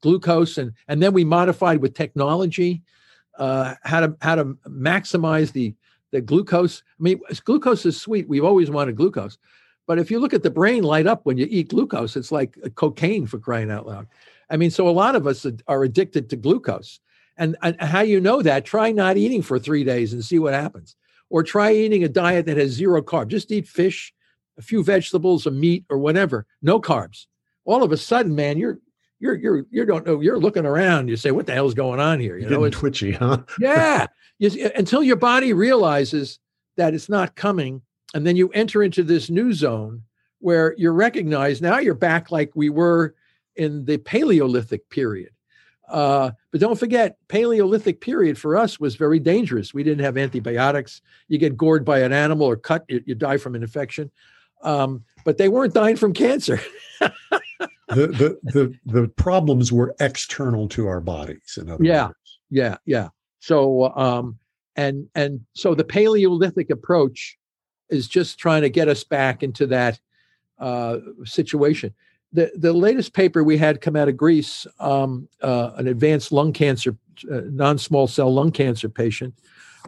glucose, and and then we modified with technology uh, how to how to maximize the the glucose. I mean, glucose is sweet. We've always wanted glucose. But if you look at the brain light up when you eat glucose, it's like uh, cocaine for crying out loud. I mean, so a lot of us are addicted to glucose. And, and how you know that, try not eating for three days and see what happens. Or try eating a diet that has zero carb. Just eat fish, a few vegetables, a meat, or whatever. No carbs. All of a sudden, man, you're you're you're you don't know you're looking around you say what the hell's going on here? You know it's twitchy huh? Yeah. [LAUGHS] You, until your body realizes that it's not coming and then you enter into this new zone where you're recognized now you're back like we were in the paleolithic period. Uh, but don't forget paleolithic period for us was very dangerous. We didn't have antibiotics. You get gored by an animal or cut you, you die from an infection. Um, but they weren't dying from cancer. [LAUGHS] the, the the the problems were external to our bodies. In other yeah, words. yeah, yeah. So um, and and so the Paleolithic approach is just trying to get us back into that uh, situation. The the latest paper we had come out of Greece, um, uh, an advanced lung cancer, uh, non small cell lung cancer patient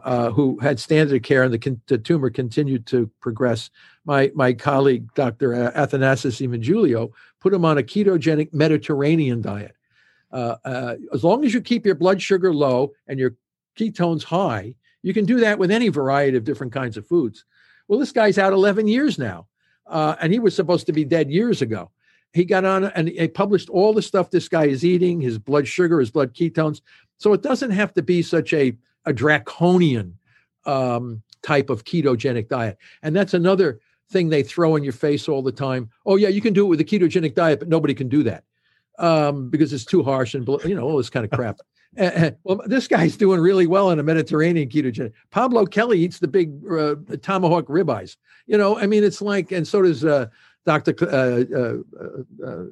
uh, who had standard care and the, the, tumor continued to progress. My, my colleague, Dr. Athanasios Evangeliou, put him on a ketogenic Mediterranean diet. Uh, uh, as long as you keep your blood sugar low and your ketones high, you can do that with any variety of different kinds of foods. Well, this guy's out 11 years now, uh, and he was supposed to be dead years ago. He got on and he published all the stuff this guy is eating, his blood sugar, his blood ketones. So it doesn't have to be such a a draconian um, type of ketogenic diet. And that's another thing they throw in your face all the time. Oh, yeah, you can do it with a ketogenic diet, but nobody can do that um, because it's too harsh and, you know, all this kind of crap. Uh, [LAUGHS] well, this guy's doing really well in a Mediterranean ketogenic. Pablo Kelly eats the big uh, tomahawk ribeyes. You know, I mean, it's like, and so does uh, Dr. Uh, uh, uh,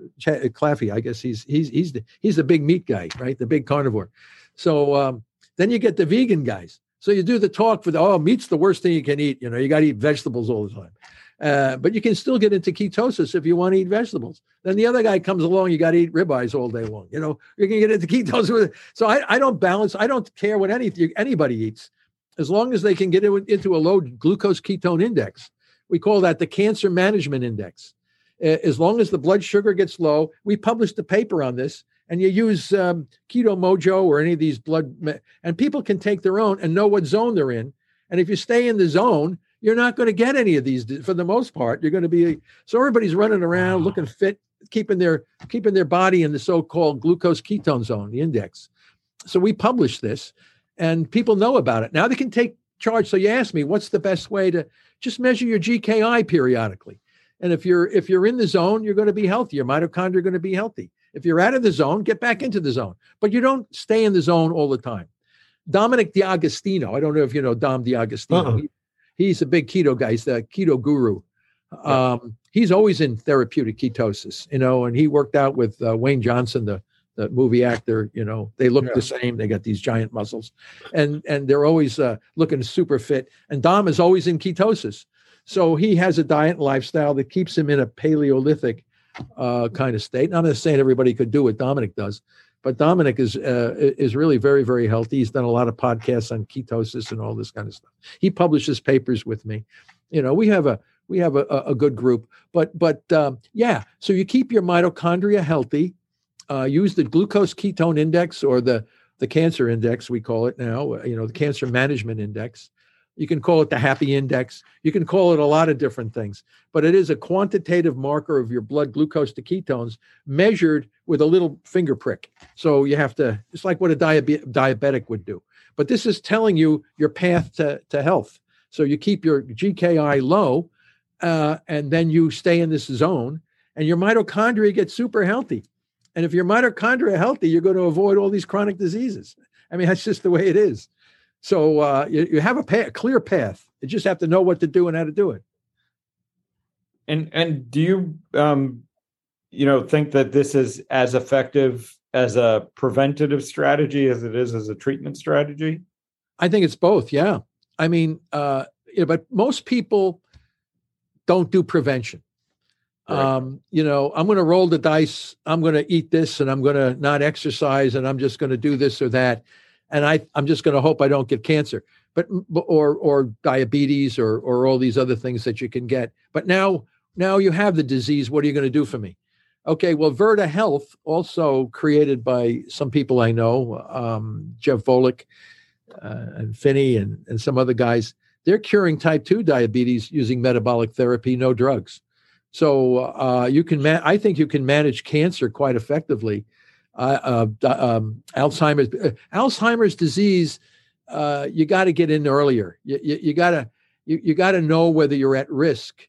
Claffey. I guess he's he's he's the he's the big meat guy, right? The big carnivore. So um, then you get the vegan guys. So you do the talk for the oh meat's the worst thing you can eat. You know you got to eat vegetables all the time. Uh, but you can still get into ketosis if you want to eat vegetables. Then the other guy comes along, you got to eat ribeyes all day long. You know, you can get into [LAUGHS] ketosis with it. So I, I don't balance. I don't care what any, anybody eats, as long as they can get into a low glucose ketone index. We call that the cancer management index. As long as the blood sugar gets low, we published a paper on this and you use um, Keto Mojo or any of these blood, and people can take their own and know what zone they're in. And if you stay in the zone, you're not going to get any of these for the most part. You're going to be so everybody's running around wow. looking fit, keeping their keeping their body in the so-called glucose ketone zone, the index. So we publish this, and people know about it now. They can take charge. So you ask me, what's the best way to just measure your GKI periodically? And if you're if you're in the zone, you're going to be healthy. Your mitochondria are going to be healthy. If you're out of the zone, get back into the zone, but you don't stay in the zone all the time. Dominic D'Agostino, I don't know if you know Dom D'Agostino. Uh-uh. He, he's a big keto guy. He's the keto guru. Yeah. Um, he's always in therapeutic ketosis, you know, and he worked out with uh, Dwayne Johnson, the the movie actor. You know, they look yeah. the same. They got these giant muscles, and and they're always uh, looking super fit. And Dom is always in ketosis, so he has a diet and lifestyle that keeps him in a Paleolithic uh, kind of state. I'm not saying everybody could do what Dominic does, but Dominic is uh, is really very very healthy. He's done a lot of podcasts on ketosis and all this kind of stuff. He publishes papers with me. You know, we have a we have a, a good group. But but um, yeah, so you keep your mitochondria healthy. Uh, use the glucose ketone index or the the cancer index we call it now. You know, the cancer management index. You can call it the happy index. You can call it a lot of different things, but it is a quantitative marker of your blood glucose to ketones measured with a little finger prick. So you have to, it's like what a diabe- diabetic would do. But this is telling you your path to, to health. So you keep your GKI low uh, and then you stay in this zone and your mitochondria get super healthy. And if your mitochondria healthy, you're going to avoid all these chronic diseases. I mean, that's just the way it is. So uh, you, you have a, path, a clear path. You just have to know what to do and how to do it. And and do you um, you know think that this is as effective as a preventative strategy as it is as a treatment strategy? I think it's both. Yeah. I mean, uh, yeah, but most people don't do prevention. Right. Um, you know, I'm going to roll the dice. I'm going to eat this, and I'm going to not exercise, and I'm just going to do this or that and I I'm just going to hope I don't get cancer, but or or diabetes or or all these other things that you can get. But now now you have the disease. What are you going to do for me? Okay, well, Virta Health, also created by some people I know, um, Jeff Volek uh, and Phinney and, and some other guys, they're curing type 2 diabetes using metabolic therapy, no drugs. So uh, you can, ma- I think you can manage cancer quite effectively uh, um, Alzheimer's uh, Alzheimer's disease. Uh, you got to get in earlier. You, you, got to you, you got to know whether you're at risk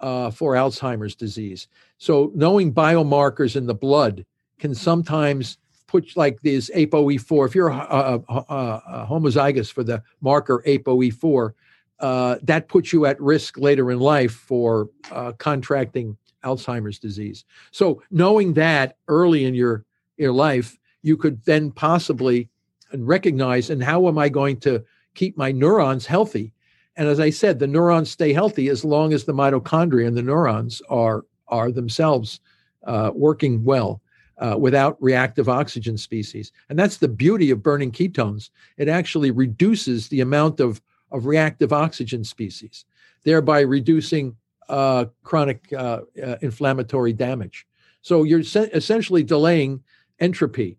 uh, for Alzheimer's disease. So knowing biomarkers in the blood can sometimes put like this ApoE4. If you're a, a, a homozygous for the marker ApoE4, uh, that puts you at risk later in life for uh, contracting Alzheimer's disease. So knowing that early in your your life, you could then possibly recognize and how am I going to keep my neurons healthy? And as I said, the neurons stay healthy as long as the mitochondria and the neurons are are themselves uh, working well uh, without reactive oxygen species. And that's the beauty of burning ketones. It actually reduces the amount of, of reactive oxygen species, thereby reducing uh, chronic uh, uh, inflammatory damage. So you're essentially delaying entropy.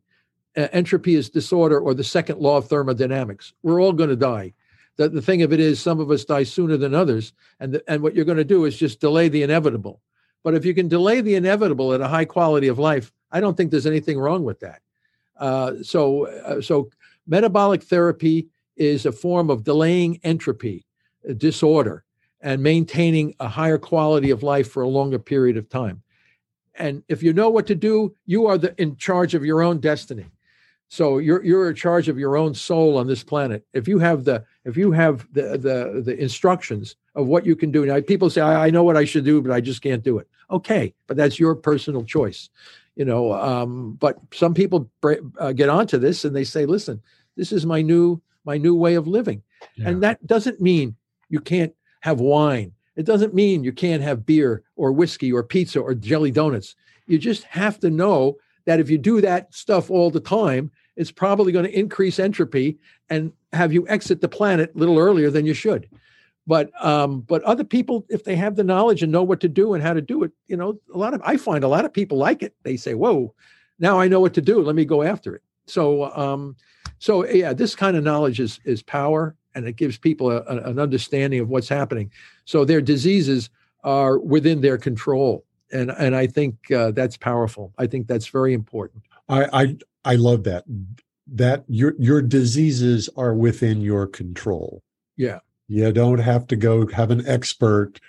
Uh, entropy is disorder or the second law of thermodynamics. We're all going to die. The, the thing of it is, some of us die sooner than others. And, the, and what you're going to do is just delay the inevitable. But if you can delay the inevitable at a high quality of life, I don't think there's anything wrong with that. Uh, so, uh, so metabolic therapy is a form of delaying entropy, disorder, and maintaining a higher quality of life for a longer period of time. And if you know what to do, you are the, in charge of your own destiny. So you're you're in charge of your own soul on this planet. If you have the if you have the the the instructions of what you can do. Now people say I, I know what I should do, but I just can't do it. Okay, but that's your personal choice, you know. Um, but some people uh, get onto this and they say, listen, this is my new my new way of living, yeah. and that doesn't mean you can't have wine. It doesn't mean you can't have beer or whiskey or pizza or jelly donuts. You just have to know that if you do that stuff all the time, it's probably going to increase entropy and have you exit the planet a little earlier than you should. But um, but other people, if they have the knowledge and know what to do and how to do it, you know, a lot of I find a lot of people like it. They say, "Whoa, now I know what to do. Let me go after it." So um, so yeah, this kind of knowledge is is power, and it gives people a, a, an understanding of what's happening. So their diseases are within their control and and I think uh, that's powerful. I think that's very important. I, I I love that that your your diseases are within your control. Yeah, you don't have to go have an expert.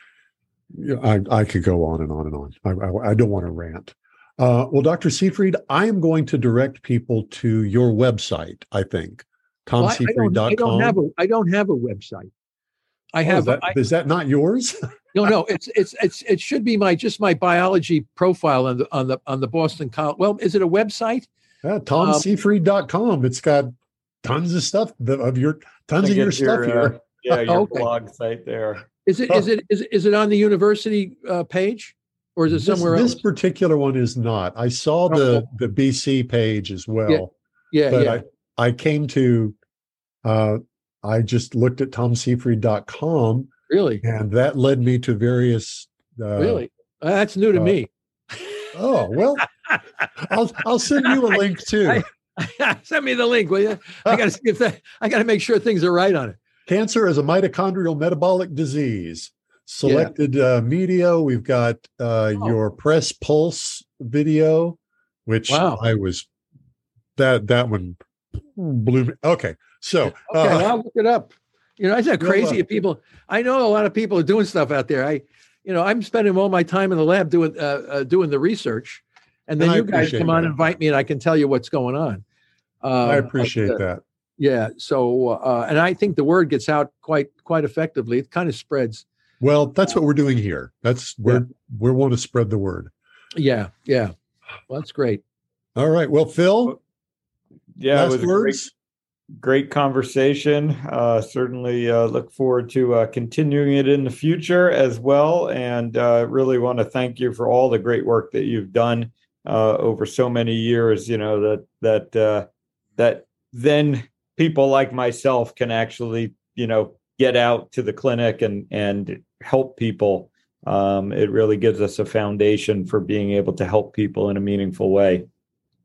I I could go on and on and on. I I, I don't want to rant. Uh, well, Dr. Seyfried, I am going to direct people to your website. I think tomseyfried.com. Well, I, I, don't, I don't have a I don't have a website. I have. Oh, is, that, I, is that not yours? [LAUGHS] no, no. It's it's it's it should be my just my biology profile on the on the on the Boston College. Well, is it a website? Yeah, tomseyfried.com. It's got tons of stuff of your tons of your, your stuff uh, here. Yeah, [LAUGHS] your okay. blog site there. Is it is it is is it on the university uh, page? Or is it somewhere this, else? This particular one is not. I saw the okay. the BC page as well. Yeah, yeah. But yeah. I, I came to uh, I just looked at tomseyfried.com. Really? And that led me to various. Uh, really? Uh, that's new to uh, me. Oh, well, I'll, I'll send you a [LAUGHS] link too. I, [LAUGHS] send me the link, will you? I got to see if that, I got to make sure things are right on it. Cancer is a mitochondrial metabolic disease. Selected yeah. uh, media. We've got uh, oh. your press pulse video, which wow. I was that that one blew me. Okay, so okay, uh, I'll look it up. You know, isn't that crazy? people, I know a lot of people are doing stuff out there. I, you know, I'm spending all my time in the lab doing uh, uh, doing the research, and then and you guys come that. on and invite me, and I can tell you what's going on. Uh, I appreciate but, that. Yeah. So, uh, and I think the word gets out quite quite effectively. It kind of spreads. Well, that's what we're doing here. That's we're yeah. we want to spread the word. Yeah. Yeah. Well, that's great. All right. Well, Phil. Yeah. Last words great conversation. Uh, certainly uh, look forward to uh, continuing it in the future as well. And uh, really want to thank you for all the great work that you've done uh, over so many years. You know that that uh, that then people like myself can actually you know get out to the clinic and and help people. Um, it really gives us a foundation for being able to help people in a meaningful way.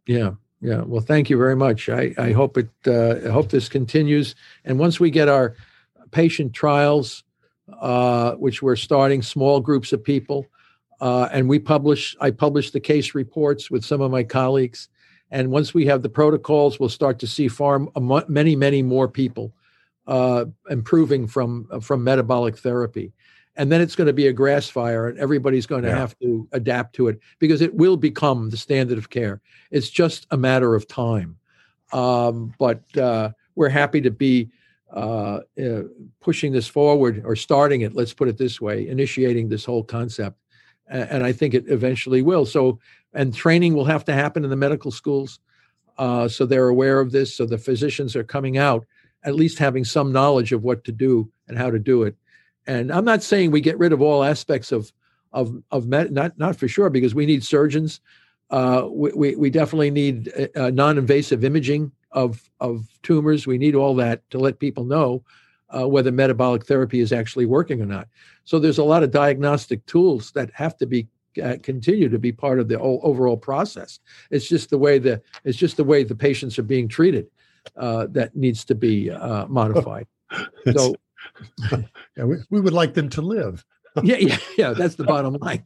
Yeah, yeah. Well, thank you very much. I, I hope it. Uh, I hope this continues. And once we get our patient trials, uh, which we're starting small groups of people, uh, and we publish. I publish the case reports with some of my colleagues. And once we have the protocols, we'll start to see far many, many more people uh, improving from from metabolic therapy and then it's going to be a grass fire and everybody's going to yeah. have to adapt to it because it will become the standard of care it's just a matter of time um, but uh, we're happy to be uh, uh, pushing this forward or starting it. Let's put it this way: initiating this whole concept, and, and I think it eventually will. So, and training will have to happen in the medical schools, uh, so they're aware of this. So the physicians are coming out at least having some knowledge of what to do and how to do it. And I'm not saying we get rid of all aspects of of of med, not not for sure because we need surgeons. Uh, we, we, we definitely need uh, non-invasive imaging of of tumors. We need all that to let people know uh, whether metabolic therapy is actually working or not. So there's a lot of diagnostic tools that have to be uh, continue to be part of the overall process. It's just the way the it's just the way the patients are being treated uh, that needs to be uh, modified. [LAUGHS] so yeah, we, we would like them to live. [LAUGHS] yeah, yeah, yeah. That's the bottom line.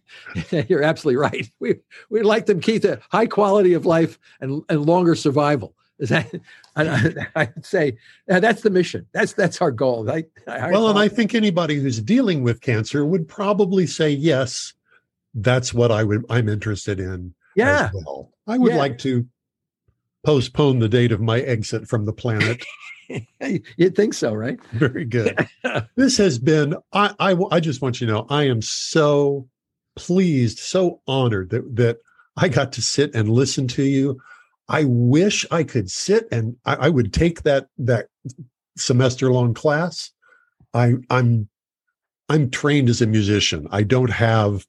[LAUGHS] You're absolutely right. We we'd like them Keith, the high quality of life and and longer survival. Is that [LAUGHS] I, I'd say that's the mission. That's that's our goal. I, I, well, and I think anybody who's dealing with cancer would probably say yes. That's what I would. I'm interested in. Yeah. well. I would yeah. like to postpone the date of my exit from the planet. [LAUGHS] You'd think so, right? [LAUGHS] Very good. [LAUGHS] this has been. I, I I just want you to know I am so pleased, so honored that that I got to sit and listen to you. I wish I could sit and I, I would take that that semester long class. I I'm I'm trained as a musician. I don't have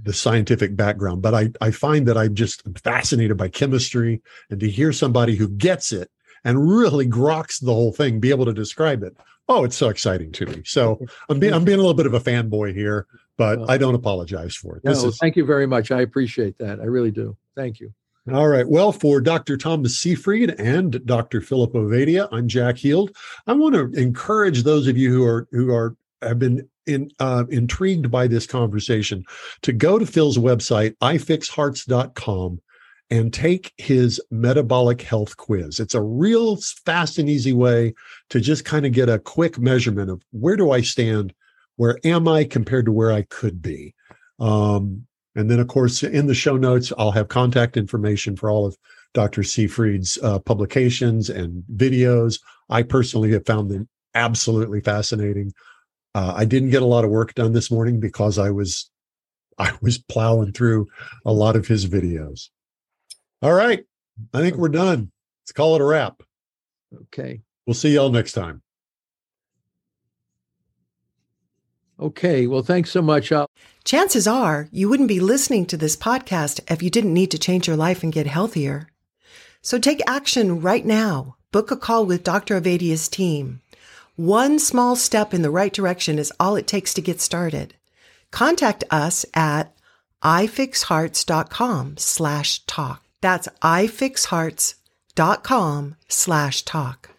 the scientific background, but I, I find that I'm just fascinated by chemistry and to hear somebody who gets it and really groks the whole thing, be able to describe it. Oh, it's so exciting to me. So I'm being I'm being a little bit of a fanboy here, but I don't apologize for it. No, is, thank you very much. I appreciate that. I really do. Thank you. All right. Well, for Dr. Thomas Seyfried and Dr. Philip Ovadia, I'm Jack Heald. I want to encourage those of you who are who are have been in, uh, intrigued by this conversation to go to Phil's website, ifixhearts.com, and take his metabolic health quiz. It's a real fast and easy way to just kind of get a quick measurement of where do I stand? Where am I compared to where I could be? Um, and then, of course, in the show notes, I'll have contact information for all of Dr. Seyfried's uh, publications and videos. I personally have found them absolutely fascinating. Uh, I didn't get a lot of work done this morning because I was I was plowing through a lot of his videos. All right, I think we're done. Let's call it a wrap. Okay. We'll see y'all next time. Okay. Well, thanks so much. I'll- Chances are you wouldn't be listening to this podcast if you didn't need to change your life and get healthier. So take action right now. Book a call with Dr. Ovadia's team. One small step in the right direction is all it takes to get started. Contact us at ifixhearts.com slash talk. That's ifixhearts.com slash talk.